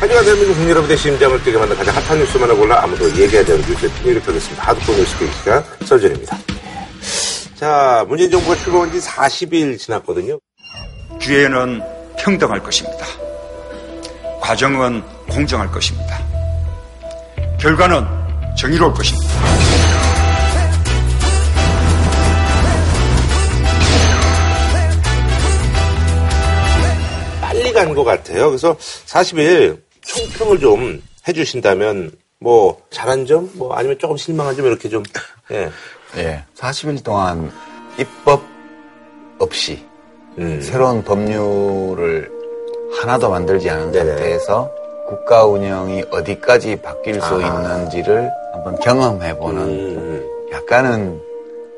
하지만 대한민국 국민 여러분의 심장을 뛰게 만든 가장 핫한 뉴스만을 골라 아무도 얘기하지 않는 뉴스의 피니를 펴겠습니다. 하드코어 뉴스 계기 시간 설전입니다. 자, 문재인 정부가 출범한 지 40일 지났거든요. 기회는 평등할 것입니다. 과정은 공정할 것입니다. 결과는 정의로울 것입니다. 빨리 간 것 같아요. 그래서 40일 총평을 좀 해주신다면 뭐 잘한 점, 뭐 아니면 조금 실망한 점 이렇게 좀 예. 예. 40일 동안 입법 없이 음. 새로운 법률을 하나도 만들지 않은 네네. 상태에서 국가 운영이 어디까지 바뀔 수 아하. 있는지를 한번 경험해보는 음. 약간은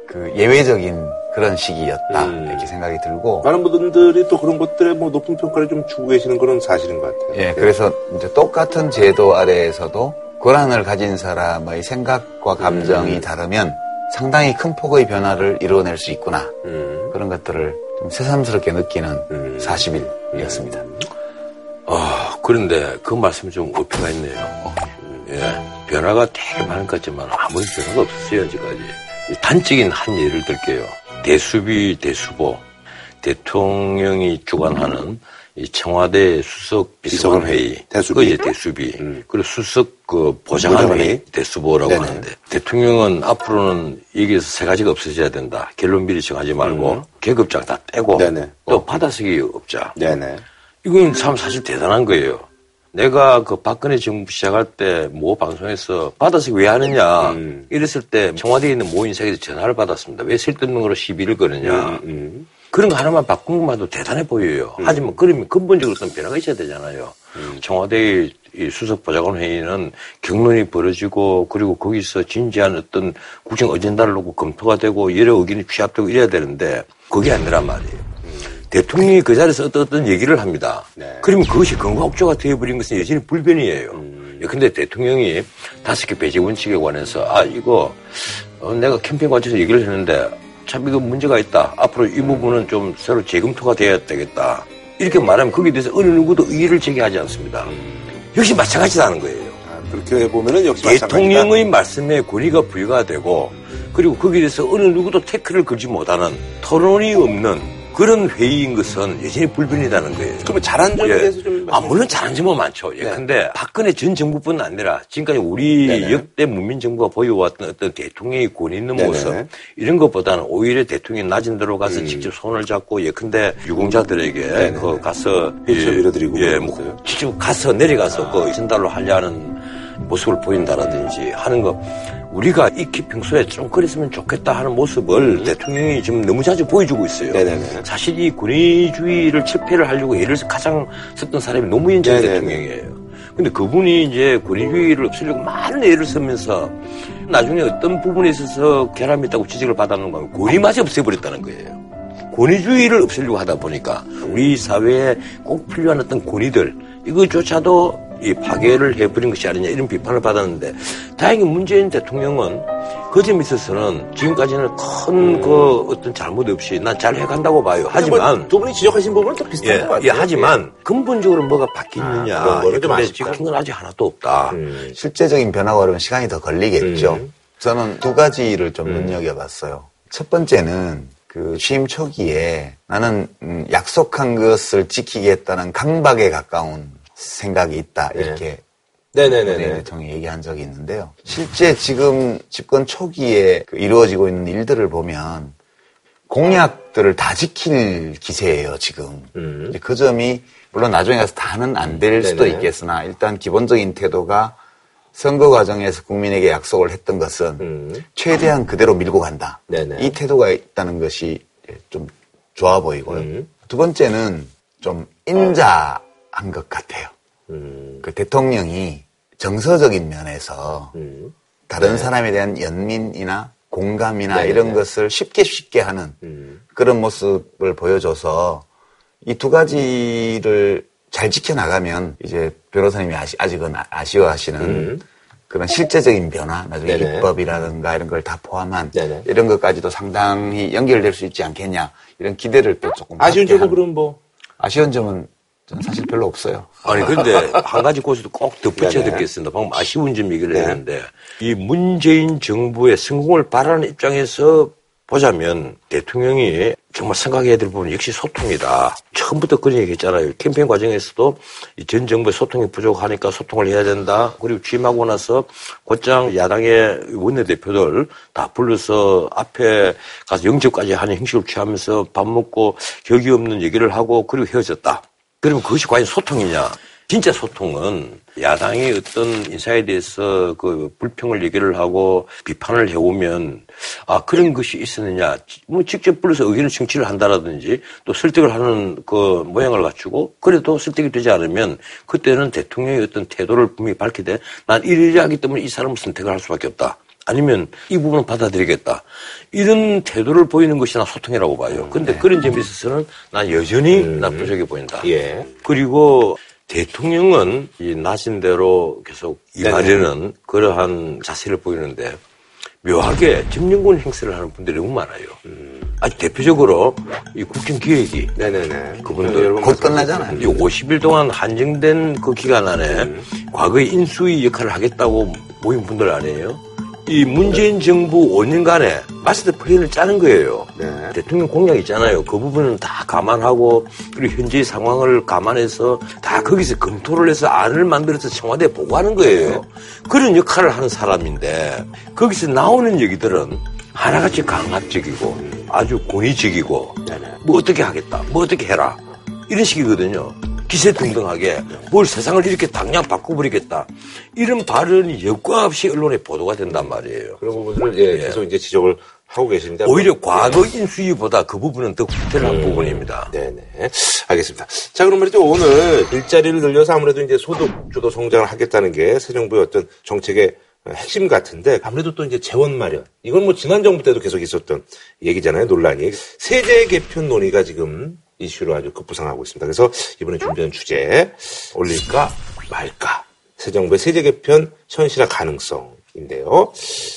그 예외적인 그런 시기였다 음. 이렇게 생각이 들고 많은 분들이 또 그런 것들에 뭐 높은 평가를 좀 주고 계시는 그런 사실인 것 같아요. 예, 그래서 이제 똑같은 제도 아래에서도 권한을 가진 사람의 생각과 감정이 음. 다르면 상당히 큰 폭의 변화를 이루어낼 수 있구나. 음. 그런 것들을 좀 새삼스럽게 느끼는 음. 40일이었습니다. 아, 그런데 그 말씀이 좀 어폐가 있네요. 예. 변화가 되게 많은 것 같지만 아무리 변화가 없었어요, 아직까지. 이 단적인 한 예를 들게요. 대수비, 대수보. 대통령이 주관하는 이 청와대 수석 비서관 회의. 대수비. 그 이제 대수비. 음. 그리고 수석 그 보좌관 회의. 대수보라고 네네. 하는데 대통령은 앞으로는 여기에서 세 가지가 없어져야 된다. 결론 미리 정하지 말고 음. 계급장 다 떼고 네네. 또 받아쓰기 없자. 네네. 이건 참 사실 대단한 거예요. 내가 그 박근혜 정부 시작할 때 모 방송에서 받아서 왜 하느냐 음. 이랬을 때 청와대에 있는 모 인사에서 전화를 받았습니다. 왜 쓸데없는 거로 시비를 거느냐. 음. 그런 거 하나만 바꾼 것만 해도 대단해 보여요. 하지만 그러면 근본적으로 어떤 변화가 있어야 되잖아요. 청와대의 이 수석 보좌관 회의는 경론이 벌어지고 그리고 거기서 진지한 어떤 국정 어젠다를 놓고 검토가 되고 여러 의견이 취합되고 이래야 되는데 그게 아니란 말이에요. 대통령이 그 자리에서 어떤, 얘기를 합니다. 네. 그러면 그것이 근거 억조가 되어버린 것은 여전히 불변이에요. 음. 예, 근데 대통령이 다섯 개 배제 원칙에 관해서 아 이거 어, 내가 캠페인 관청에서 얘기를 했는데 참 이거 문제가 있다. 앞으로 이 부분은 좀 새로 재검토가 돼야 되겠다. 이렇게 말하면 거기에 대해서 어느 누구도 의의를 제기하지 않습니다. 역시 마찬가지라는 거예요. 아, 그렇게 보면은 역시 대통령의 말씀에 권위가 부여가 되고 그리고 거기에 대해서 어느 누구도 태클을 걸지 못하는 토론이 없는 그런 회의인 것은 여전히 불변이라는 거예요. 그러면 잘한 점에 예. 대해서 좀 아, 물론 잘한 점은 많죠. 예. 네. 근데 박근혜 전 정부뿐 아니라 지금까지 우리 네네. 역대 문민정부가 보여왔던 어떤 대통령의 권위 있는 네네. 모습 이런 것보다는 오히려 대통령이 낮은 데로 가서 음. 직접 손을 잡고 예컨대 유공자들에게 그 가서 휠체어 밀어드리고 예, 그런 뭐 거였어요? 직접 가서 내려가서 그 전달로 하려는 모습을 보인다라든지 하는 거 우리가 익히 평소에 좀 그랬으면 좋겠다 하는 모습을 대통령이 지금 너무 자주 보여주고 있어요. 음. 네네네. 사실 이 권위주의를 철폐를 하려고 애를 가장 썼던 사람이 노무현 전. 대통령이에요. 근데 그분이 이제 권위주의를 없애려고 많은 애를 쓰면서 나중에 어떤 부분에 있어서 결함이 있다고 지적을 받았는 거면 권위마저 없애버렸다는 거예요. 권위주의를 없애려고 하다 보니까 우리 사회에 꼭 필요한 어떤 권위들 이거조차도 이 파괴를 해버린 것이 아니냐 이런 비판을 받았는데 다행히 문재인 대통령은 그 점에 있어서는 지금까지는 큰그 어떤 잘못 없이 난 잘 해간다고 봐요. 하지만 뭐두 분이 지적하신 부분은 또 비슷한 예, 것 같아요. 예, 하지만 근본적으로 뭐가 바뀌느냐 아, 그런 좀 근데 아쉽다. 찍힌 건 아직 하나도 없다. 음. 실제적인 변화가 오려면 시간이 더 걸리겠죠. 음. 저는 두 가지를 좀 눈여겨봤어요. 첫 번째는 그 취임 초기에 나는 음, 약속한 것을 지키겠다는 강박에 가까운 생각이 있다 네. 이렇게 문재인 네네네 네. 대통령이 얘기한 적이 있는데요. 실제 지금 집권 초기에 그 이루어지고 있는 일들을 보면 공약들을 다 지킬 기세예요, 지금. 음. 그 점이 물론 나중에 가서 다는 안 될 수도. 있겠으나 일단 기본적인 태도가 선거 과정에서 국민에게 약속을 했던 것은 음. 최대한 그대로 밀고 간다. 네네. 이 태도가 있다는 것이 좀 좋아 보이고요. 음. 두 번째는 좀 인자 한 것 같아요. 음. 그 대통령이 정서적인 면에서 음. 다른 사람에 대한 연민이나 공감이나 네네네. 이런 것을 쉽게 쉽게 하는 음. 그런 모습을 보여줘서 이 두 가지를 잘 지켜나가면 이제 변호사님이 아시, 아직은 아- 아쉬워하시는 음. 그런 실제적인 변화, 나중에 네네. 입법이라든가 이런 걸 다 포함한 네네. 이런 것까지도 상당히 연결될 수 있지 않겠냐 이런 기대를 또 조금 아쉬운 점은 한- 그럼 뭐 아쉬운 점은 사실 별로 없어요. 아니 근데 한 가지 곳에도 꼭 덧붙여야 있습니다. 방금 아쉬운 점 얘기를 네. 했는데 이 문재인 정부의 성공을 바라는 입장에서 보자면 대통령이 정말 생각해야 될 부분은 역시 소통이다. 처음부터 그런 얘기 했잖아요. 캠페인 과정에서도 이 전 정부의 소통이 부족하니까 소통을 해야 된다. 그리고 취임하고 나서 곧장 야당의 원내대표들 다 불러서 앞에 가서 영접까지 하는 형식을 취하면서 밥 먹고 격이 없는 얘기를 하고 그리고 헤어졌다. 그러면 그것이 과연 소통이냐? 진짜 소통은 야당이 어떤 인사에 대해서 그 불평을 얘기를 하고 비판을 해오면 아 그런 것이 있었느냐 뭐 직접 불러서 의견을 청취를 한다라든지 또 설득을 하는 그 모양을 갖추고 그래도 설득이 되지 않으면 그때는 대통령의 어떤 태도를 분명히 밝히되 난 이리하기 때문에 이 사람을 선택을 할 수밖에 없다. 아니면 이 부분은 받아들이겠다. 이런 태도를 보이는 것이 나 소통이라고 봐요. 근데 그런 점에 있어서는 난 여전히 나쁘게 보인다. 예. 그리고 대통령은 이 나신 대로 계속 네네. 이말에는 그러한 자세를 보이는데 묘하게 점령군 행세를 하는 분들이 너무 많아요. 아주 대표적으로 이 국정 기획이 네네네. 그분들 여러 번곧 끝나잖아요. 이 50일 동안 한정된 그 기간 안에 과거의 인수위 역할을 하겠다고 모인 분들 아니에요? 이 문재인 정부 5년간에 마스터 플랜을 짜는 거예요. 네. 대통령 공약 있잖아요. 그 부분은 다 감안하고 그리고 현재의 상황을 감안해서 다 거기서 검토를 해서 안을 만들어서 청와대에 보고하는 거예요. 그런 역할을 하는 사람인데 거기서 나오는 얘기들은 하나같이 강압적이고 아주 권위적이고 네네. 뭐 어떻게 하겠다, 뭐 어떻게 해라 이런 식이거든요. 기세등등하게 뭘 세상을 이렇게 당장 바꿔버리겠다 이런 발언이 여과 없이 언론에 보도가 된단 말이에요. 그런 부분들을 예, 계속 이제 지적을 하고 계십니다. 오히려 과거 인수위보다 그 부분은 더 구태를 한 부분입니다. 네네. 알겠습니다. 자, 그럼 말이죠. 오늘 일자리를 늘려서 아무래도 이제 소득 주도 성장을 하겠다는 게 새 정부의 어떤 정책의 핵심 같은데 아무래도 또 이제 재원 마련. 이건 뭐 지난 정부 때도 계속 있었던 얘기잖아요. 논란이. 세제 개편 논의가 지금 이슈로 아주 급부상하고 있습니다. 그래서 이번에 준비한 주제 올릴까 말까. 새 정부의 세제 개편 현실화 가능성인데요.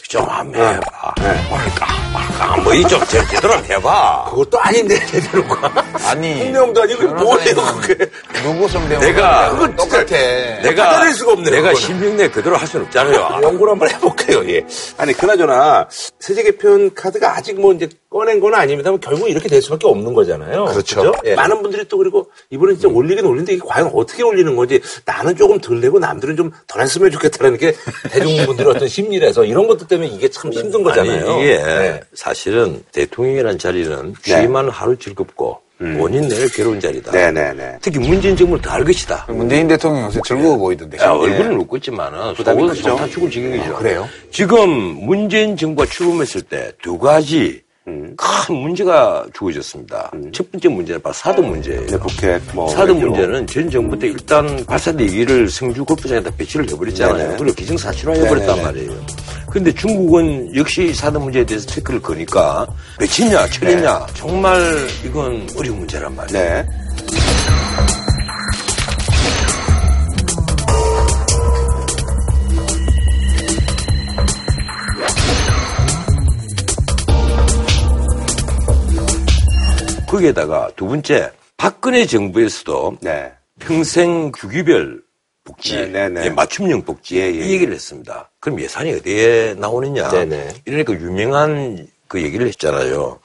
좀 한번 해봐. 네. 말까, 말까. 뭐, 이좀 제대로 해봐. 그것도 아닌데 제대로가. 아니. 홍명도 아니고 뭐예요 그게. 누구 성대모? 내가- 그건 똑같아. 내가, 찾아낼 수가 없네요, 내가 그거는. 신명내 그대로 할 수는 없잖아요. 연구를 한번 해볼게요. 예. 아니 그나저나 세제 개편 카드가 아직 뭐 이제 꺼낸 건 아닙니다만 결국 이렇게 될 수밖에 없는 거잖아요. 그렇죠. 그죠? 예. 많은 분들이 또 그리고 이번에 진짜 올리긴 올리는데 이게 과연 어떻게 올리는 건지 나는 조금 덜 내고 남들은 좀 덜 했으면 좋겠다는 게 대중분들의 어떤 심리라서 이런 것들 때문에 이게 참 힘든 거잖아요. 아니, 이게 네. 사실은 대통령이라는 자리는 취임하는 하루 즐겁고 본인 내일 괴로운 자리다. 네네네. 특히 문재인 정부를 더알 것이다. 문재인 대통령 요새 즐거워 보이던데. 야, 얼굴은 웃고 있지만은 부담이 속은? 속다 죽을 지경이죠. 그래요? 지금 문재인 정부가 출범했을 때 두 가지 큰 문제가 주어졌습니다. 첫 번째 문제는 바로 사드 문제예요. 북핵 뭐 사드 외교. 문제는 전 정부 때 일단 발사대기를 성주 골프장에다 배치를 해버렸잖아요. 네네. 그리고 기정사실화 해버렸단 네네네. 말이에요. 근데 중국은 역시 사드 문제에 대해서 태클을 거니까 배치냐 철이냐 정말 이건 어려운 문제란 말이에요. 네. 거기에다가 두 번째 박근혜 정부에서도 네. 평생 주기별 복지, 네, 네, 네. 예, 맞춤형 복지 예, 예, 이 얘기를 했습니다. 그럼 예산이 어디에 나오느냐? 네, 네. 이러니까 유명한 그 얘기를 했잖아요.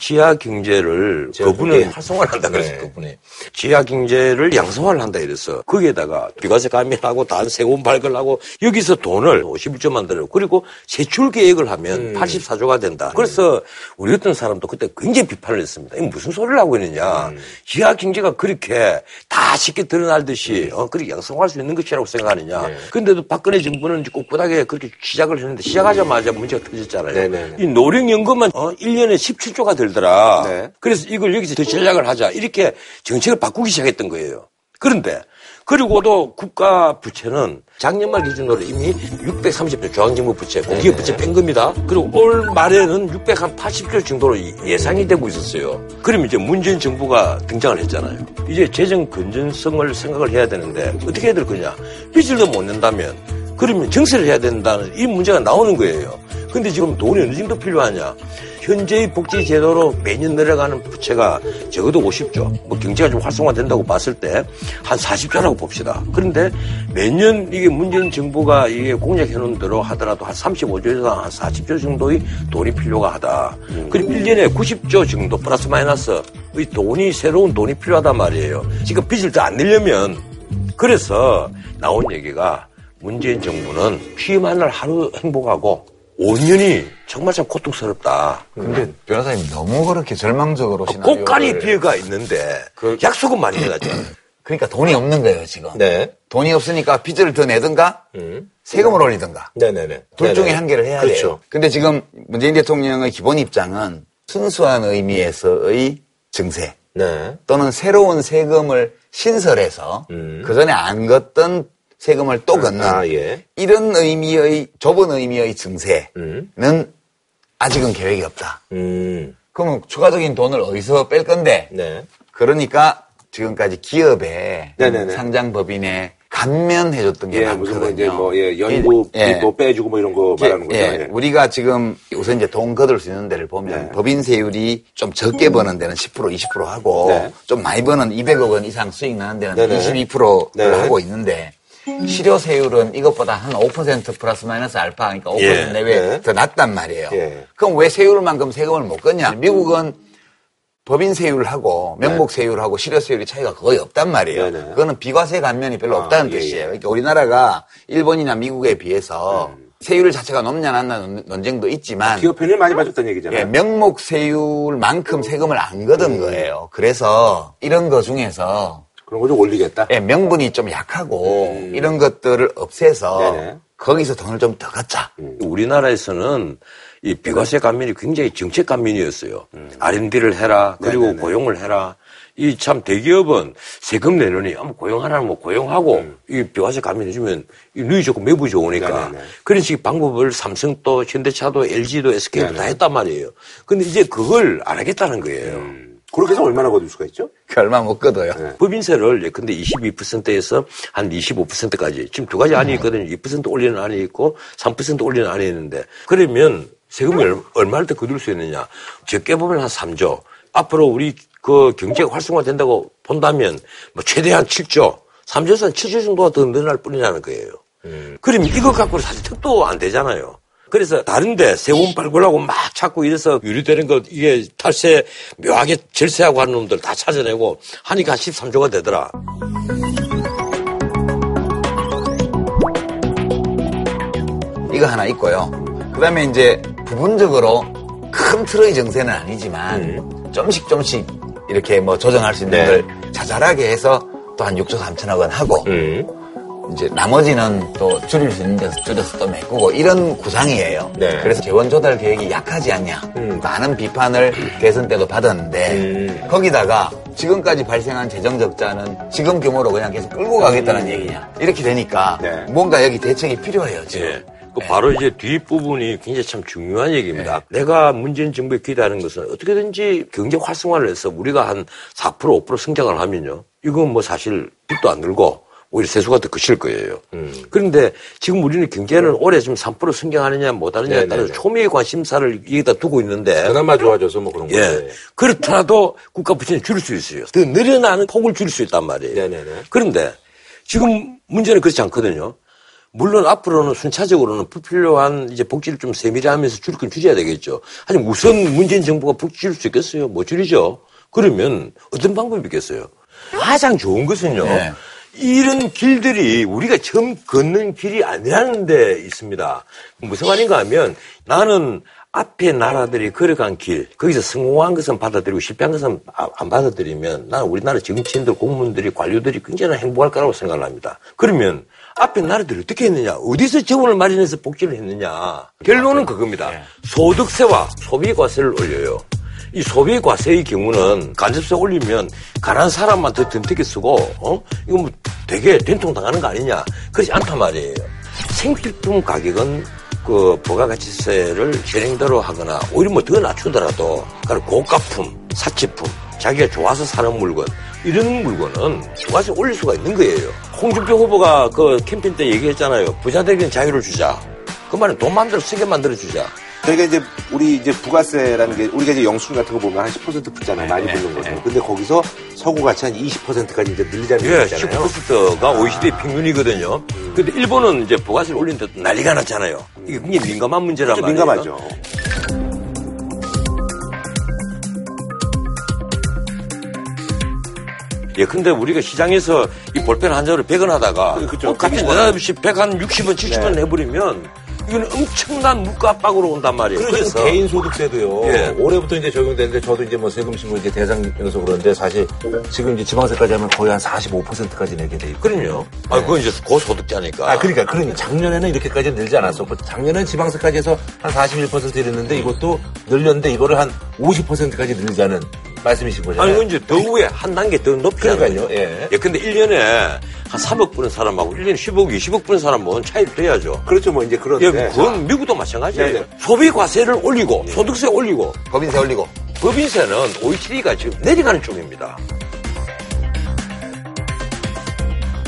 지하 경제를 경제. 활성화를 한다 그랬어요. 네. 그분이 지하 경제를 양성화를 한다 이랬어. 거기에다가 비과세 감면하고 단 세금 발굴하고 여기서 돈을 51조 만 들어 그리고 세출 계획을 하면 음. 84조가 된다. 그래서 우리 같은 사람도 그때 굉장히 비판을 했습니다. 이 무슨 소리를 하고 있느냐? 음. 지하 경제가 그렇게 다 쉽게 드러날 듯이 어, 그렇게 양성화할 수 있는 것이라고 생각하느냐? 네. 근데도 박근혜 정부는 꼿꼿하게 그렇게 시작을 했는데 시작하자마자 문제가 터졌잖아요. 네네네. 이 노령연금은 어, 1년에 17조가 들더라. 네. 그래서 이걸 여기서 더 전략을 하자. 이렇게 정책을 바꾸기 시작했던 거예요. 그런데 그리고도 국가 부채는 작년 말 기준으로 이미 630조 중앙정부 부채, 공기업 부채 뺀 겁니다. 그리고 올 말에는 680조 정도로 예상이 되고 있었어요. 그럼 이제 문재인 정부가 등장을 했잖아요. 이제 재정 건전성을 생각을 해야 되는데 어떻게 해야 될 거냐? 빚을 더 못 낸다면 그러면 정세를 해야 된다는 이 문제가 나오는 거예요. 근데 지금 돈이 어느 정도 필요하냐? 현재의 복지 제도로 매년 내려가는 부채가 적어도 50조. 뭐 경제가 좀 활성화된다고 봤을 때 한 40조라고 봅시다. 그런데 매년 이게 문재인 정부가 이게 공약해 놓은 대로 하더라도 한 35조에서 한 40조 정도의 돈이 필요가 하다. 그리고 1년에 90조 정도 플러스 마이너스 이 돈이 새로운 돈이 필요하단 말이에요. 지금 빚을 더 안 내려면 그래서 나온 얘기가 문재인 정부는 취임한 날 하루 행복하고 5년이 정말 참 고통스럽다. 근데 변호사님 너무 그렇게 절망적으로 시나리오를 꽃가리 비가 있는데 약속은 많이 해놨잖아요. 그러니까 돈이 없는 거예요 지금. 네. 돈이 없으니까 빚을 더 내든가 음. 세금을 올리든가 네네네. 둘 중에 네네. 한 개를 해야 그렇죠. 돼요. 근데 지금 문재인 대통령의 기본 입장은 순수한 의미에서의 증세 네. 또는 새로운 세금을 신설해서 음. 그 전에 안 걷던 세금을 또 걷는 아, 예. 이런 의미의 좁은 의미의 증세는 음. 아직은 계획이 없다. 음. 그러면 추가적인 돈을 어디서 뺄 건데? 네. 그러니까 지금까지 기업에 네네네. 상장 법인에 감면해줬던 게 예, 많거든요. 무슨 뭐 이제 뭐, 예, 연구, 예. 뭐 빼주고 뭐 이런 거 말하는 거죠. 예, 예. 우리가 지금 우선 이제 돈 거둘 수 있는 데를 보면 네. 법인 세율이 좀 적게 버는 데는 10% 20% 하고 네. 좀 많이 버는 200억 원 이상 수익 나는 데는 네네. 22%를 네. 하고 있는데 실효세율은 이것보다 한 5% 플러스 마이너스 알파 하니까 5% 예. 내외 네. 더 낮단 말이에요. 예. 그럼 왜 세율만큼 세금을 못 걷냐? 미국은 법인 세율하고 명목 세율하고 실효 세율이 차이가 거의 없단 말이에요. 네네. 그거는 비과세 감면이 별로 아, 없다는 예, 뜻이에요. 예. 그러니까 우리나라가 일본이나 미국에 비해서 세율 자체가 높냐 낮냐 논- 논쟁도 있지만 기업 편을 많이 봐줬다는 얘기잖아요. 예, 명목 세율만큼 세금을 안 걷은 음. 거예요. 그래서 이런 거 중에서 그런 거 좀 올리겠다. 예, 명분이 좀 약하고 음. 이런 것들을 없애서 네네. 거기서 돈을 좀더 걷자. 우리나라에서는 이 비과세 감면이 굉장히 정책 감면이었어요. R&D를 해라, 그리고 음. 네네네. 고용을 해라. 이 참 대기업은 세금 내려니 아무 고용하라면 뭐 고용하고 이 비과세 감면해주면 이 누이 좋고 매부 좋으니까 음. 네네네. 그런 식의 방법을 삼성도 현대차도 LG도 SK도 다 네네. 했단 말이에요. 근데 이제 그걸 안 하겠다는 거예요. 음. 그렇게 해서 얼마나 거둘 수가 있죠? 그 얼마 못 걷어요. 네. 법인세를 예컨대 22%에서 한 25%까지 지금 두 가지 안이 있거든요. 2% 올리는 안이 있고 3% 올리는 안이 있는데 그러면 세금이 얼- 얼마를 더 거둘 수 있느냐? 적게 보면 한 3조. 앞으로 우리 그 경제가 활성화된다고 본다면 뭐 최대한 7조, 3조에서 한 7조 정도가 더 늘어날 뿐이라는 거예요. 그러면 이거 갖고는 사실 택도 안 되잖아요. 그래서 다른데 세원 발굴하고 막 찾고 이래서 유리되는 거 이게 탈세 묘하게 절세하고 하는 놈들 다 찾아내고 하니까 한 13조가 되더라. 이거 하나 있고요. 그 다음에 이제 부분적으로 큰 틀의 정세는 아니지만 좀씩 좀씩 이렇게 뭐 조정할 수 있는 네. 걸 자잘하게 해서 또 한 6조 3천억 원 하고 음. 이제 나머지는 또 줄일 수 있는 데서 줄여서 또 메꾸고 이런 구상이에요. 네. 그래서 재원 조달 계획이 약하지 않냐. 음. 많은 비판을 대선 때도 받았는데 음. 거기다가 지금까지 발생한 재정 적자는 지금 규모로 그냥 계속 끌고 가겠다는 얘기냐. 이렇게 되니까 음. 네. 뭔가 여기 대책이 필요해요. 지금. 예. 그 바로 이제 뒷부분이 굉장히 참 중요한 얘기입니다. 내가 문재인 정부에 기대하는 것은 어떻게든지 경제 활성화를 해서 우리가 한 4% 5% 성장을 하면요. 이건 뭐 사실 빚도 안 들고 오히려 세수가 더 그칠 거예요. 그런데 지금 우리는 경제는 올해 좀3% 성장하느냐 못하느냐에 따라서 네네네. 초미의 관심사를 여기다 두고 있는데 그나마 좋아져서 뭐 그런 거죠. 예. 그렇더라도 국가 부채는 줄일 수 있어요. 더 늘어나는 폭을 줄일 수 있단 말이에요. 네네네. 그런데 지금 문제는 그렇지 않거든요. 물론 앞으로는 순차적으로는 불필요한 이제 복지를 좀 세밀히 하면서 줄일 건 줄여야 되겠죠. 하지만 우선 문재인 정부가 복지 줄일 수 있겠어요? 못 줄이죠. 그러면 어떤 방법이 있겠어요? 가장 좋은 것은요. 네. 이런 길들이 우리가 처음 걷는 길이 아니라는 데 있습니다. 무슨 말인가 하면 나는 앞에 나라들이 걸어간 길, 거기서 성공한 것은 받아들이고 실패한 것은 아- 안 받아들이면 나는 우리나라 정치인들, 공무원들이, 관료들이 굉장히 행복할 거라고 생각을 합니다. 그러면 앞에 나라들이 어떻게 했느냐, 어디서 재원을 마련해서 복지를 했느냐. 결론은 그겁니다. 소득세와 소비과세를 올려요. 이 소비 과세의 경우는 간접세 올리면 가난한 사람만 더 덤태게 쓰고 어? 이거 뭐 되게 된통 당하는 거 아니냐. 그렇지 않단 말이에요. 생필품 가격은 그 부가가치세를 현행대로 하거나 오히려 뭐 더 낮추더라도 그러니까 고가품 사치품 자기가 좋아서 사는 물건 이런 물건은 부가세 올릴 수가 있는 거예요. 홍준표 후보가 그 캠페인 때 얘기했잖아요. 부자들에게는 자유를 주자. 그 말은 돈 만들어 세게 만들어 주자. 저희가 이제 우리 이제 부가세라는 게 우리가 이제 영수증 같은 거 보면 한 10% 붙잖아요. 많이 붙는 거죠. 근데 거기서 서구 같이 한 20%까지 이제 늘리자는 예, 얘기잖아요. 19%가 OECD 평균이거든요. 근데 일본은 이제 부가세를 올리는데 난리가 났잖아요. 이게 굉장히 민감한 문제란 좀 말이에요. 민감하죠. 예, 근데 우리가 시장에서 이 볼펜 한 장을 100원 하다가 그, 그쵸. 어, 같이 되게 내다없이 100 한 60원, 70원 네. 내버리면 이건 엄청난 물가 압박으로 온단 말이에요. 그리고 지금 개인 소득세도요. 예. 올해부터 이제 적용되는데 저도 이제 뭐 세금 신고 이제 대상이어서 그런데 사실 지금 이제 지방세까지 하면 거의 한 45%까지 내게 돼 있고. 그럼요. 아, 그건 이제 고소득자니까. 아, 그러니까, 그러니 작년에는 이렇게까지 늘지 않았었고, 작년엔 지방세까지 해서 한 41% 이랬는데 이것도 늘렸는데 이거를 한 50%까지 늘자는 말씀이신 거잖아요. 아니, 이제 더 위에 한 단계 더 높이 그러니까요, 예. 예, 근데 1년에 한 3억 버는 사람하고 1년에 15억, 20억 버는 사람은 차이를 돼야죠. 그렇죠, 뭐 이제 그런데. 예, 그건 미국도 마찬가지예요. 네네. 소비 과세를 올리고 소득세 올리고 법인세 올리고. 법인세는 OECD가 지금 내려가는 쪽입니다.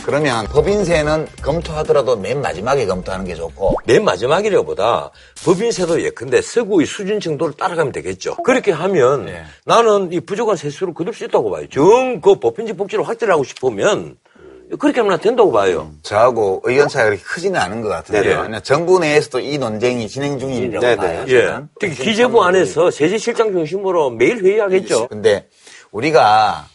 그러면 법인세는 검토하더라도 맨 마지막에 검토하는 게 좋고 맨 마지막이라보다 법인세도 예컨대 서구의 수준 정도를 따라가면 되겠죠. 그렇게 하면 네. 나는 이 부족한 세수를 거둘 수 있다고 봐요. 정그 보편적 복지를 확대를 하고 싶으면 그렇게 하면 된다고 봐요. 저하고 의견 차이가 그렇게 크지는 않은 것 같은데 네네. 그냥 정부 내에서도 이 논쟁이 진행 중이라고 네네. 봐요. 예. 특히 기재부 안에서 세제실장 중심으로 매일 회의하겠죠. 근데 우리가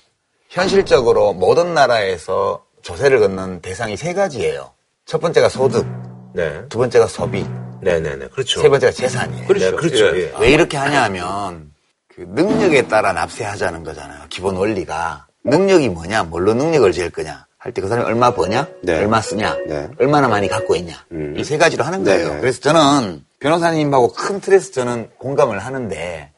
현실적으로 모든 나라에서 조세를 걷는 대상이 세 가지예요. 첫 번째가 소득, 네. 두 번째가 소비, 네네네. 그렇죠. 세 번째가 재산이에요. 그렇죠. 네, 그렇죠. 예. 예. 왜 이렇게 하냐 하면 그 능력에 따라 납세하자는 거잖아요. 기본 원리가. 능력이 뭐냐? 뭘로 능력을 지을 거냐? 할 때 그 사람이 얼마 버냐? 네. 얼마 쓰냐? 네. 얼마나 많이 갖고 있냐? 음. 이세 가지로 하는 거예요. 네. 그래서 저는 변호사님하고 큰 틀에서 저는 공감을 하는데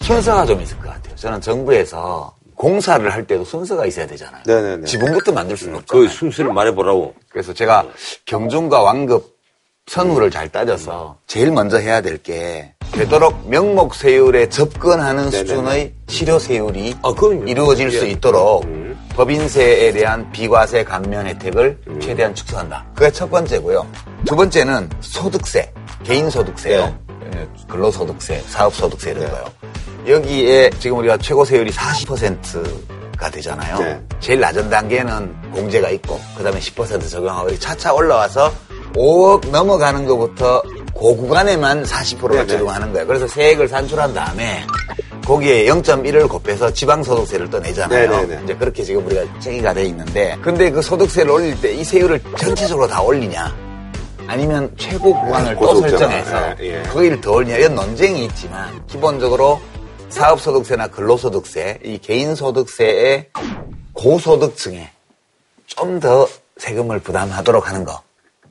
순서가 좀 있을 것 같아요. 저는 정부에서 공사를 할 때도 순서가 있어야 되잖아요. 네네네. 지붕부터 만들 수는 없잖아요. 그 순서를 말해보라고. 그래서 제가 경중과 완급 선후를 잘 따져서 제일 먼저 해야 될 게 되도록 명목 세율에 접근하는 네네네. 수준의 실효 세율이 아, 그럼요. 이루어질 수 예. 있도록 법인세에 대한 비과세 감면 혜택을 최대한 축소한다. 그게 첫 번째고요. 두 번째는 소득세, 개인 소득세요. 예, 근로소득세, 사업소득세 이런 네. 거요. 여기에 지금 우리가 최고 세율이 40%가 되잖아요. 네. 제일 낮은 단계는 공제가 있고 그다음에 10% 적용하고 차차 올라와서 5억 넘어가는 것부터 그 구간에만 40%를 네네. 적용하는 거예요. 그래서 세액을 산출한 다음에 거기에 0.1을 곱해서 지방소득세를 또 내잖아요. 네네네. 이제 그렇게 지금 우리가 체계가 돼 있는데 근데 그 소득세를 올릴 때 이 세율을 전체적으로 다 올리냐 아니면 최고 구간을 또 고소득자가. 설정해서 예, 예. 거기를 더 올리냐 이런 논쟁이 있지만 기본적으로 사업소득세나 근로소득세, 이 개인소득세의 고소득층에 좀 더 세금을 부담하도록 하는 거.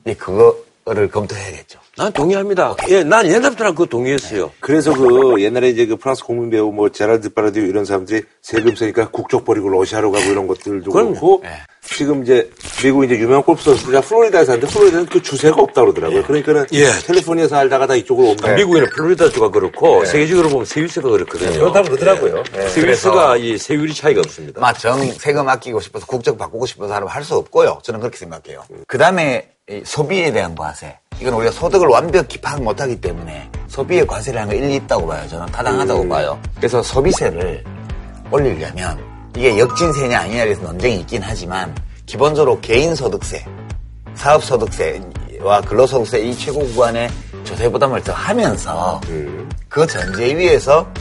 이 그거를 검토해야겠죠. 난 동의합니다. 예, 난 옛날부터 그거 동의했어요. 그래서 그 옛날에 이제 그 프랑스 국민 배우 뭐 제랄드 파라디오 이런 사람들이 세금 세니까 국적 버리고 러시아로 가고 이런 것들도 그럼요. 그렇고 네. 지금 이제 미국 이제 유명한 골프 선수가 플로리다에 사는데 플로리다는 그 주세가 없다 그러더라고요. 그러니까는 예. 캘리포니아 살다가 다 이쪽으로 옵니다. 미국에는 플로리다 주가 그렇고 세계적으로 보면 세율세가 그렇거든요. 그렇다고 그러더라고요. 예. 세율세가 이 세율이 차이가 없습니다. 막정 세금 아끼고 싶어서 국적 바꾸고 싶은 사람은 할수 없고요. 저는 그렇게 생각해요. 그 다음에 소비에 대한 과세. 이건 우리가 소득을 완벽히 파악 못하기 때문에 소비에 과세를 하는 거 일리 있다고 봐요. 저는 타당하다고 봐요. 그래서 소비세를 올리려면 이게 역진세냐 아니냐에 대해서 논쟁이 있긴 하지만 기본적으로 개인소득세, 사업소득세와 근로소득세 이 최고 구간의 조세 부담을 더 하면서 그 전제 위에서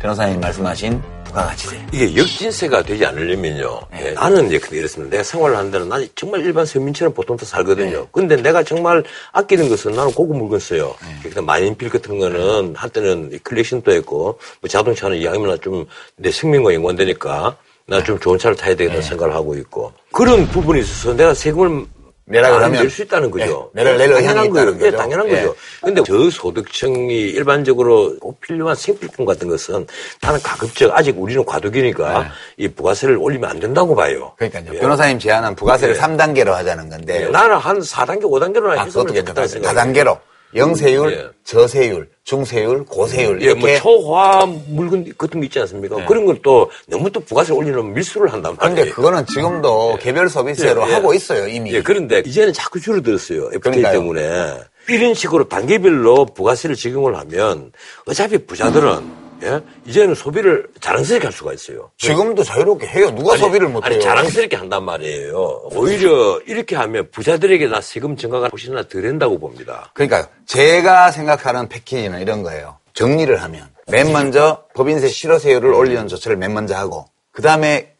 변호사님 말씀하신 부가가치세. 이게 역진세가 되지 않으려면요. 예, 나는 이제 근데 이렇습니다. 내가 생활을 하는 데는 나는 정말 일반 서민처럼 보통 다 살거든요. 근데 내가 정말 아끼는 것은 나는 고급 물건 써요. 그러니까 마인필 같은 거는 한때는 이 컬렉션도 했고 뭐 자동차는 이왕이면 좀 내 생명과 연관되니까 나 좀 좋은 차를 타야 되겠다는 생각을 하고 있고 그런 부분에 있어서 내가 세금을 내라 그러면 낼 수 있다는 거죠. 예, 내를 낼 당연한 거예요. 예, 거죠. 당연한 예. 거죠. 근데 저소득층이 일반적으로 꼭 필요한 생필품 같은 것은 나는 가급적 아직 우리는 과도기니까 이 부가세를 올리면 안 된다고 봐요. 네. 그러니까요. 예. 변호사님 제안한 부가세를 예. 3단계로 하자는 건데 예, 나는 한 4단계, 5단계로 아, 그것도 괜찮다. 생각해요. 다단계로 영세율, 예. 저세율, 중세율, 고세율 예, 뭐 이렇게 초화 물건 같은 거 있지 않습니까? 그런 걸 또 너무 또 부가세를 올리면 밀수를 한단 말이에요. 그런데 그거는 지금도 개별 서비스로 예, 예. 하고 있어요 이미. 예, 그런데 이제는 자꾸 줄어들었어요. FTA 그러니까요. 때문에. 이런 식으로 단계별로 부가세를 적용을 하면 어차피 부자들은 예? 이제는 소비를 자랑스럽게 할 수가 있어요. 지금도 자유롭게 해요. 누가 아니, 소비를 못해요? 아니 자랑스럽게 한단 말이에요. 오히려 이렇게 하면 부자들에게 나 세금 증가가 훨씬 덜 된다고 봅니다. 그러니까 제가 생각하는 패키지는 이런 거예요. 정리를 하면 맨 먼저 법인세 실효세율을 올리는 조치를 맨 먼저 하고 그 다음에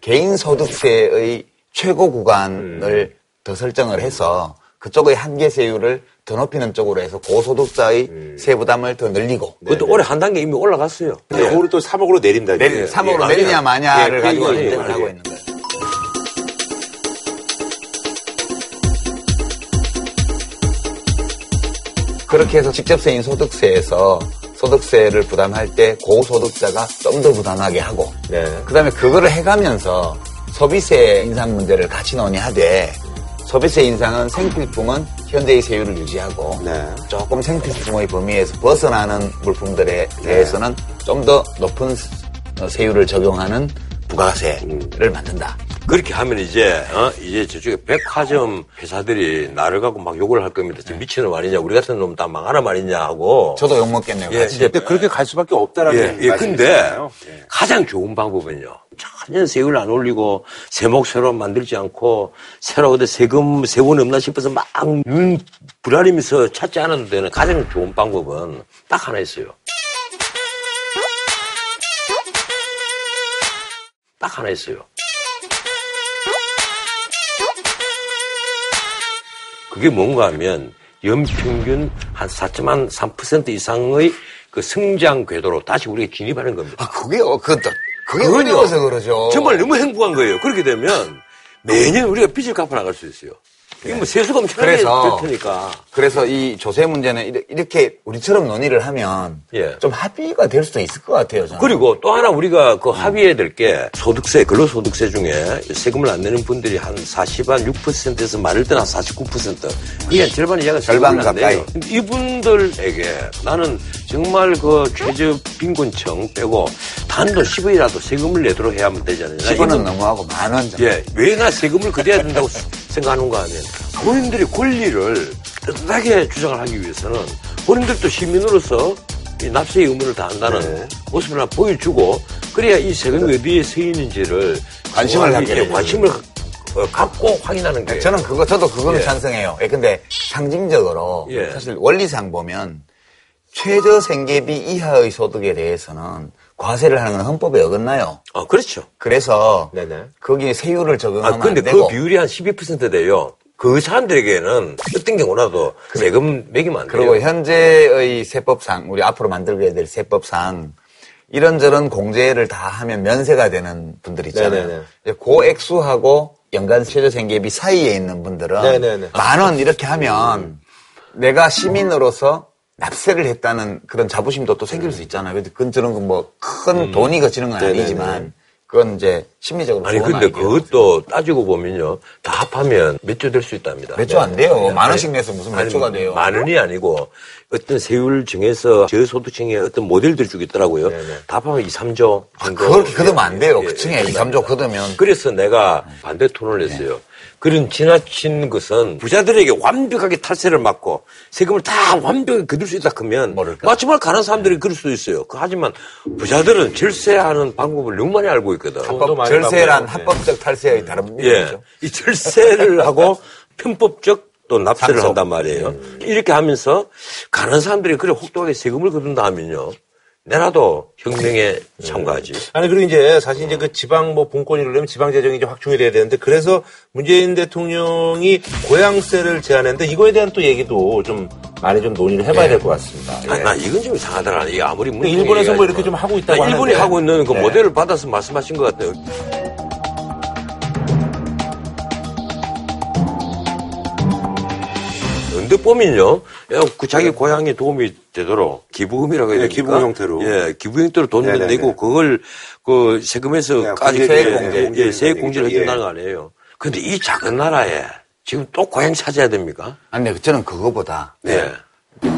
개인 소득세의 최고 구간을 더 설정을 해서 그쪽의 한계 세율을 더 높이는 쪽으로 해서 고소득자의 세부담을 더 늘리고 그것도 올해 한 단계 이미 올라갔어요. 근데 그거를 또 3억으로 내린다. 이게. 3억으로 예, 내리냐 마냐를 예, 가지고 예, 논쟁을 예, 하고 예. 있는 거예요. 그렇게 해서 직접세인 소득세에서 소득세를 부담할 때 고소득자가 좀 더 부담하게 하고 네. 그다음에 그거를 해가면서 소비세 인상 문제를 같이 논의하되 소비세 인상은 생필품은 현재의 세율을 유지하고 네. 조금 생필품의 범위에서 벗어나는 물품들에 대해서는 좀더 높은 세율을 적용하는 부가세를 만든다. 그렇게 하면 이제 어? 이제 저쪽에 백화점 회사들이 나를 갖고 막 욕을 할 겁니다. 지금 미친놈 아니냐, 우리 같은 놈 다 망하나 말이냐 하고. 저도 욕 먹겠네요. 예. 이제 근데 그렇게 갈 수밖에 없다라는 예, 예, 근데. 예. 가장 좋은 방법은요. 전혀 세율 안 올리고 세목 새로 만들지 않고 새로 어디 세금 세원 없나 싶어서 막 눈 부라리면서 찾지 않아도 되는 가장 좋은 방법은 딱 하나 있어요. 딱 하나 있어요. 그게 뭔가 하면 연평균 한 4.3% 이상의 그 성장 궤도로 다시 우리가 진입하는 겁니다. 아, 그게, 어, 그것도, 그게 그건요. 어려워서 그러죠. 정말 너무 행복한 거예요. 그렇게 되면 매년 우리가 빚을 갚아 나갈 수 있어요. 이게 뭐 세수가 엄청나게 그래서 될 테니까. 그래서 이 조세 문제는 이렇- 이렇게 우리처럼 논의를 하면 예. 좀 합의가 될 수도 있을 것 같아요. 저는. 그리고 또 하나 우리가 그 합의해야 될 게 소득세, 근로소득세 중에 세금을 안 내는 분들이 한 40, 한 6%에서 많을 때는 한 49%. 그게 한 절반 이하가 절반. 가까이. 이분들에게 나는 정말 그 최저 빈곤층 빼고 단돈 10원이라도 세금을 내도록 해야 하면 되잖아요. 10원은 너무하고 만 원 정도. 예, 왜나 세금을 그래야 된다고 수- 생각하는가 하면 본인들의 권리를 떳떳하게 주장을 하기 위해서는 본인들도 시민으로서 이 납세의 의무를 다한다는 네. 모습을 하나 보여주고 그래야 이 세금이 어디에 쓰이는지를 관심을 갖게 되죠. 관심을 어, 갖고 확인하는 게 저는 그거, 저도 그거는 예. 찬성해요. 예, 근데 상징적으로 예. 사실 원리상 보면 최저 생계비 이하의 소득에 대해서는 과세를 하는 건 헌법에 어긋나요. 아, 그렇죠. 그래서 네네. 거기에 세율을 적용하면 아, 근데 안 되고 그 비율이 한 12% 돼요. 그 사람들에게는 어떤 경우라도 세금 매기면 안 돼요. 그리고 현재의 세법상 우리 앞으로 만들게 될 세법상 이런저런 공제를 다 하면 면세가 되는 분들 있잖아요. 고액수하고 연간 최저생계비 사이에 있는 분들은. 만 원 이렇게 하면 내가 시민으로서 납세를 했다는 그런 자부심도 또 생길 수 있잖아요. 근데 그건 저는 뭐큰 돈이 거치는 건. 아니지만 그건 이제 심리적으로 아니 근데 아이디어. 그것도 따지고 보면요 다 합하면 몇 조 될 수 있답니다. 몇 조 안 돼요. 네. 만 원씩 내서 무슨 몇 조가 돼요. 만 원이 아니고 어떤 세율 정해서 저소득층에 어떤 모델들 주겠더라고요. 네네. 다 합하면 2, 3조 정도. 그렇게 거두면 안 돼요. 예, 그 층에 예, 2, 3조 거두면 그래서 내가 반대 톤을 냈어요. 그런 지나친 것은 부자들에게 완벽하게 탈세를 막고 세금을 다 완벽하게 거둘 수 있다 그러면 모를까? 마침말 가는 사람들이 그럴 수도 있어요. 그 하지만 부자들은 절세하는 방법을 너무 많이 알고 있거든. 합법, 많이 절세란. 합법적 탈세의 다른 예. 의미죠. 이 절세를 하고 편법적 또 납세를 상속. 한단 말이에요. 이렇게 하면서 가는 사람들이 그래 혹독하게 세금을 거둔다 하면요. 내라도 혁명에 참가하지. 아니 그리고 이제 사실 이제 그 지방 뭐 분권이 이러려면 지방 재정이 이제 확충이 돼야 되는데 그래서 문재인 대통령이 고향세를 제안했는데 이거에 대한 또 얘기도 좀 많이 좀 논의를 해봐야 될 것 같습니다. 예. 아, 나 이건 좀 이상하더라. 이게 아무리 문통이 일본에서 뭐. 이렇게 좀 하고 있다고 아, 일본이 하는데. 하고 있는 그 네. 모델을 받아서 말씀하신 것 같아요. 언제 보면요, 야, 그 자기 고향에 도움이 되도록 기부금이라고 해야 네, 됩니까? 기부 형태로. 예, 기부 형태로 돈을 네네네. 내고 그걸 그 네, 세금에서 까지 공제, 세액 예, 공제, 예, 세액 공제를 해준다는 거 아니에요. 근데 이 작은 나라에 지금 또 고향 찾아야 됩니까? 아니, 근데 저는 그거보다 네.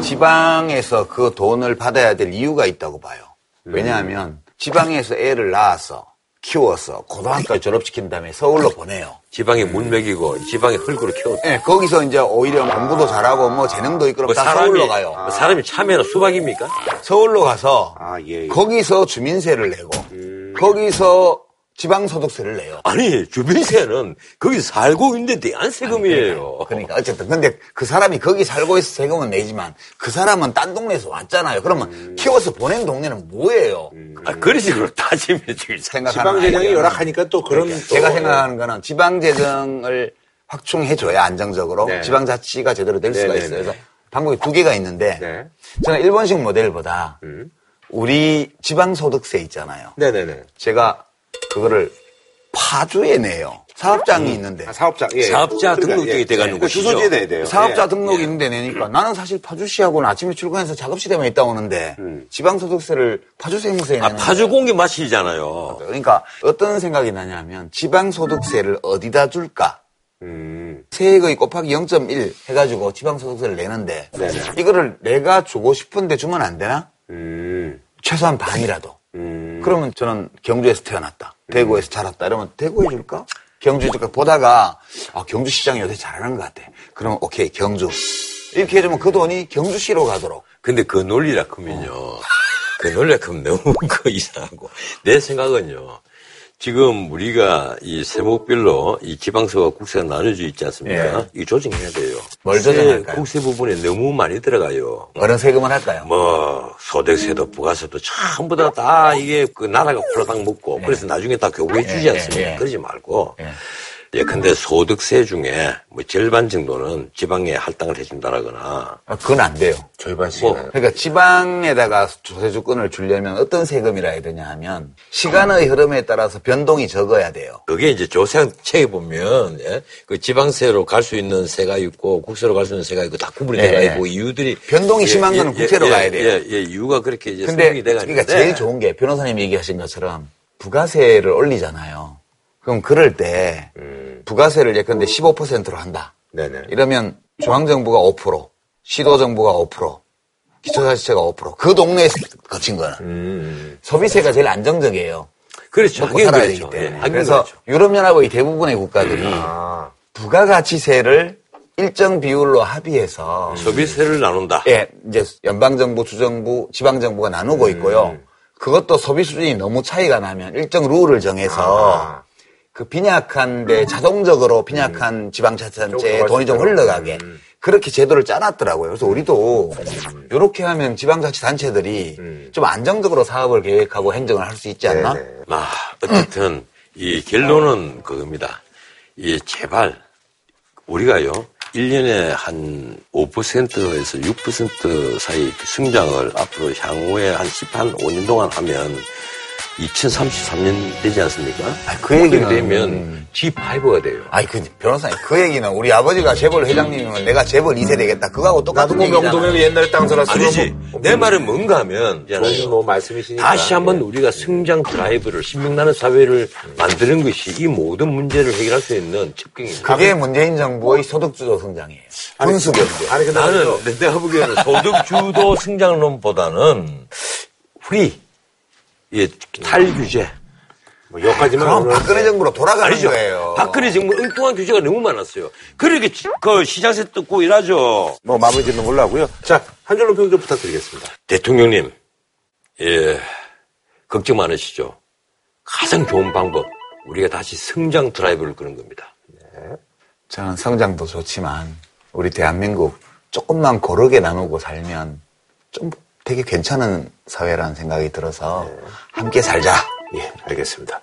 지방에서 그 돈을 받아야 될 이유가 있다고 봐요. 음. 왜냐하면 지방에서 애를 낳아서 키워서 고등학교 졸업시킨 다음에 서울로 보내요. 지방에 문 먹이고 지방에 흙으로 키웠다. 예, 거기서 이제 오히려 공부도 잘하고 뭐 재능도 있고 뭐 그럼 다 사람이, 서울로 가요. 뭐 사람이 참외나 수박입니까? 서울로 가서 아, 예, 예. 거기서 주민세를 내고 거기서 지방소득세를 내요. 아니, 주민세는 거기 살고 있는데 대한 세금이에요. 그러니까 어쨌든 근데 그 사람이 거기 살고 있어 세금은 내지만 그 사람은 딴 동네에서 왔잖아요. 그러면 키워서 보낸 동네는 뭐예요? 아, 그런 식으로 따지면 지금 생각하는 지방재정이. 열악하니까 또 그런 또 제가 생각하는 거는 지방재정을 확충해줘야 안정적으로 네. 지방자치가 제대로 될 수가 네네네. 있어요. 그래서 방법이 두 개가 있는데 네. 저는 일본식 모델보다 우리 지방소득세 있잖아요. 네네네. 제가 그거를 파주에 내요. 사업장이 있는데. 아, 사업자, 예. 사업자 그러니까, 등록증이 예. 돼가는 그 것이죠. 주소지에 내야 돼요. 사업자 예. 등록이 있는데 내니까 나는 사실 파주시하고는 아침에 출근해서 작업실에만 있다 오는데 지방소득세를 파주세무서에 아, 내는 파주. 공기 마시잖아요. 그러니까 어떤 생각이 나냐면 지방소득세를 어디다 줄까? 음. 세액의 곱하기 0.1 해가지고 지방소득세를 내는데 네네. 이거를 내가 주고 싶은데 주면 안 되나? 음. 최소한 반이라도. 음. 그러면 저는 경주에서 태어났다. 대구에서 자랐다. 이러면 대구에 줄까? 경주에 줄까? 보다가 아, 경주시장이 요새 잘하는 것 같아. 그러면 오케이 경주. 이렇게 해주면 그 돈이 경주시로 가도록. 근데 그 논리라 크면요. 그 논리라 크면 너무 그 이상하고. 내 생각은요. 지금 우리가 이 세목별로 이 지방세와 국세가 나눠져 있지 않습니까? 이 조정해야 돼요. 뭘 조정할까요? 국세 부분에 너무 많이 들어가요. 어느 세금을 할까요? 뭐 소득세도 부가세도 전부 다 다 이게 그 나라가 홀라당 먹고 그래서 나중에 다 교부해 주지 예, 않습니까? 예, 예. 그러지 말고 예. 예 근데 소득세 중에 뭐 절반 정도는 지방에 할당을 해준다라거나 아, 그건 안 돼요. 절반 뭐. 그러니까 지방에다가 조세주권을 주려면 어떤 세금이라 해야 되냐 하면 시간의 흐름에 따라서 변동이 적어야 돼요. 그게 이제 조세책에 보면 예? 그 지방세로 갈 수 있는 세가 있고 국세로 갈 수 있는 세가 있고 다 구분이 예, 되어 예. 있고 이유들이 변동이 심한 거는 국세로 예, 가야 돼요. 예, 예, 이유가 그렇게 이제 근데 설명이 돼가 그러니까 제일 좋은 게 변호사님이 얘기하신 것처럼 부가세를 올리잖아요. 그럼 그럴 때 부가세를 예컨대 15%로 한다. 네네. 이러면 중앙정부가 5%, 시도정부가 5%, 기초자치체가 5%. 그 동네에서 거친 거는. 음. 소비세가 제일 안정적이에요. 그렇죠. 먹고 살아야 그렇죠. 되기 때문에. 예, 하긴 그래서 그렇죠. 유럽연합의 대부분의 국가들이 아. 부가가치세를 일정 비율로 합의해서 소비세를 나눈다. 예, 이제 연방정부, 주정부, 지방정부가 나누고 있고요. 그것도 소비 수준이 너무 차이가 나면 일정 룰을 정해서 아. 그 빈약한데 자동적으로 빈약한 지방자치단체에 좀 돈이 좀 흘러가게. 음. 그렇게 제도를 짜놨더라고요. 그래서 우리도 이렇게 하면 지방자치단체들이 좀 안정적으로 사업을 계획하고 행정을 할 수 있지 않나? 아, 어쨌든 이 결론은 그겁니다. 이 제발 우리가요. 1년에 한 5%에서 6% 사이 성장을 앞으로 향후에 한 10, 한 5년 동안 하면 2033년 되지 않습니까? 아, 그 얘기는- 되면 G5가 돼요. 아니, 그, 변호사님, 그 얘기는 우리 아버지가 재벌 회장님이면 내가 재벌 2세 되겠다. 그거하고 똑같은 뭐 얘기잖아. 명동에 옛날에 땅 살았으면 아니지. 뭐, 내 말은 뭔가 하면 좋은 뭐 말씀이시니까. 다시 한번 예. 우리가 성장 드라이브를 신명나는 사회를 만드는 것이 이 모든 문제를 해결할 수 있는 첩경입니다. 그게 문재인 정부의 소득주도 성장이에요. 분수 경제. 아니 근데 나는 내가 보기에는 소득주도 성장론보다는 free, 예, 탈규제. 뭐 여기까지만 그럼 박근혜 정부로 돌아가는 아니죠. 거예요. 박근혜 정부 엉뚱한 규제가 너무 많았어요. 그러게 지- 그 시장세 뜯고 일하죠. 뭐 마무리 짓는 걸로 하고요. 자, 한 줄로 평 좀 부탁드리겠습니다. 대통령님, 예, 걱정 많으시죠? 가장 좋은 방법, 우리가 다시 성장 드라이브를 거는 겁니다. 저는 성장도 좋지만 우리 대한민국 조금만 고르게 나누고 살면 좀 되게 괜찮은 사회라는 생각이 들어서 함께 살자. 예, 알겠습니다.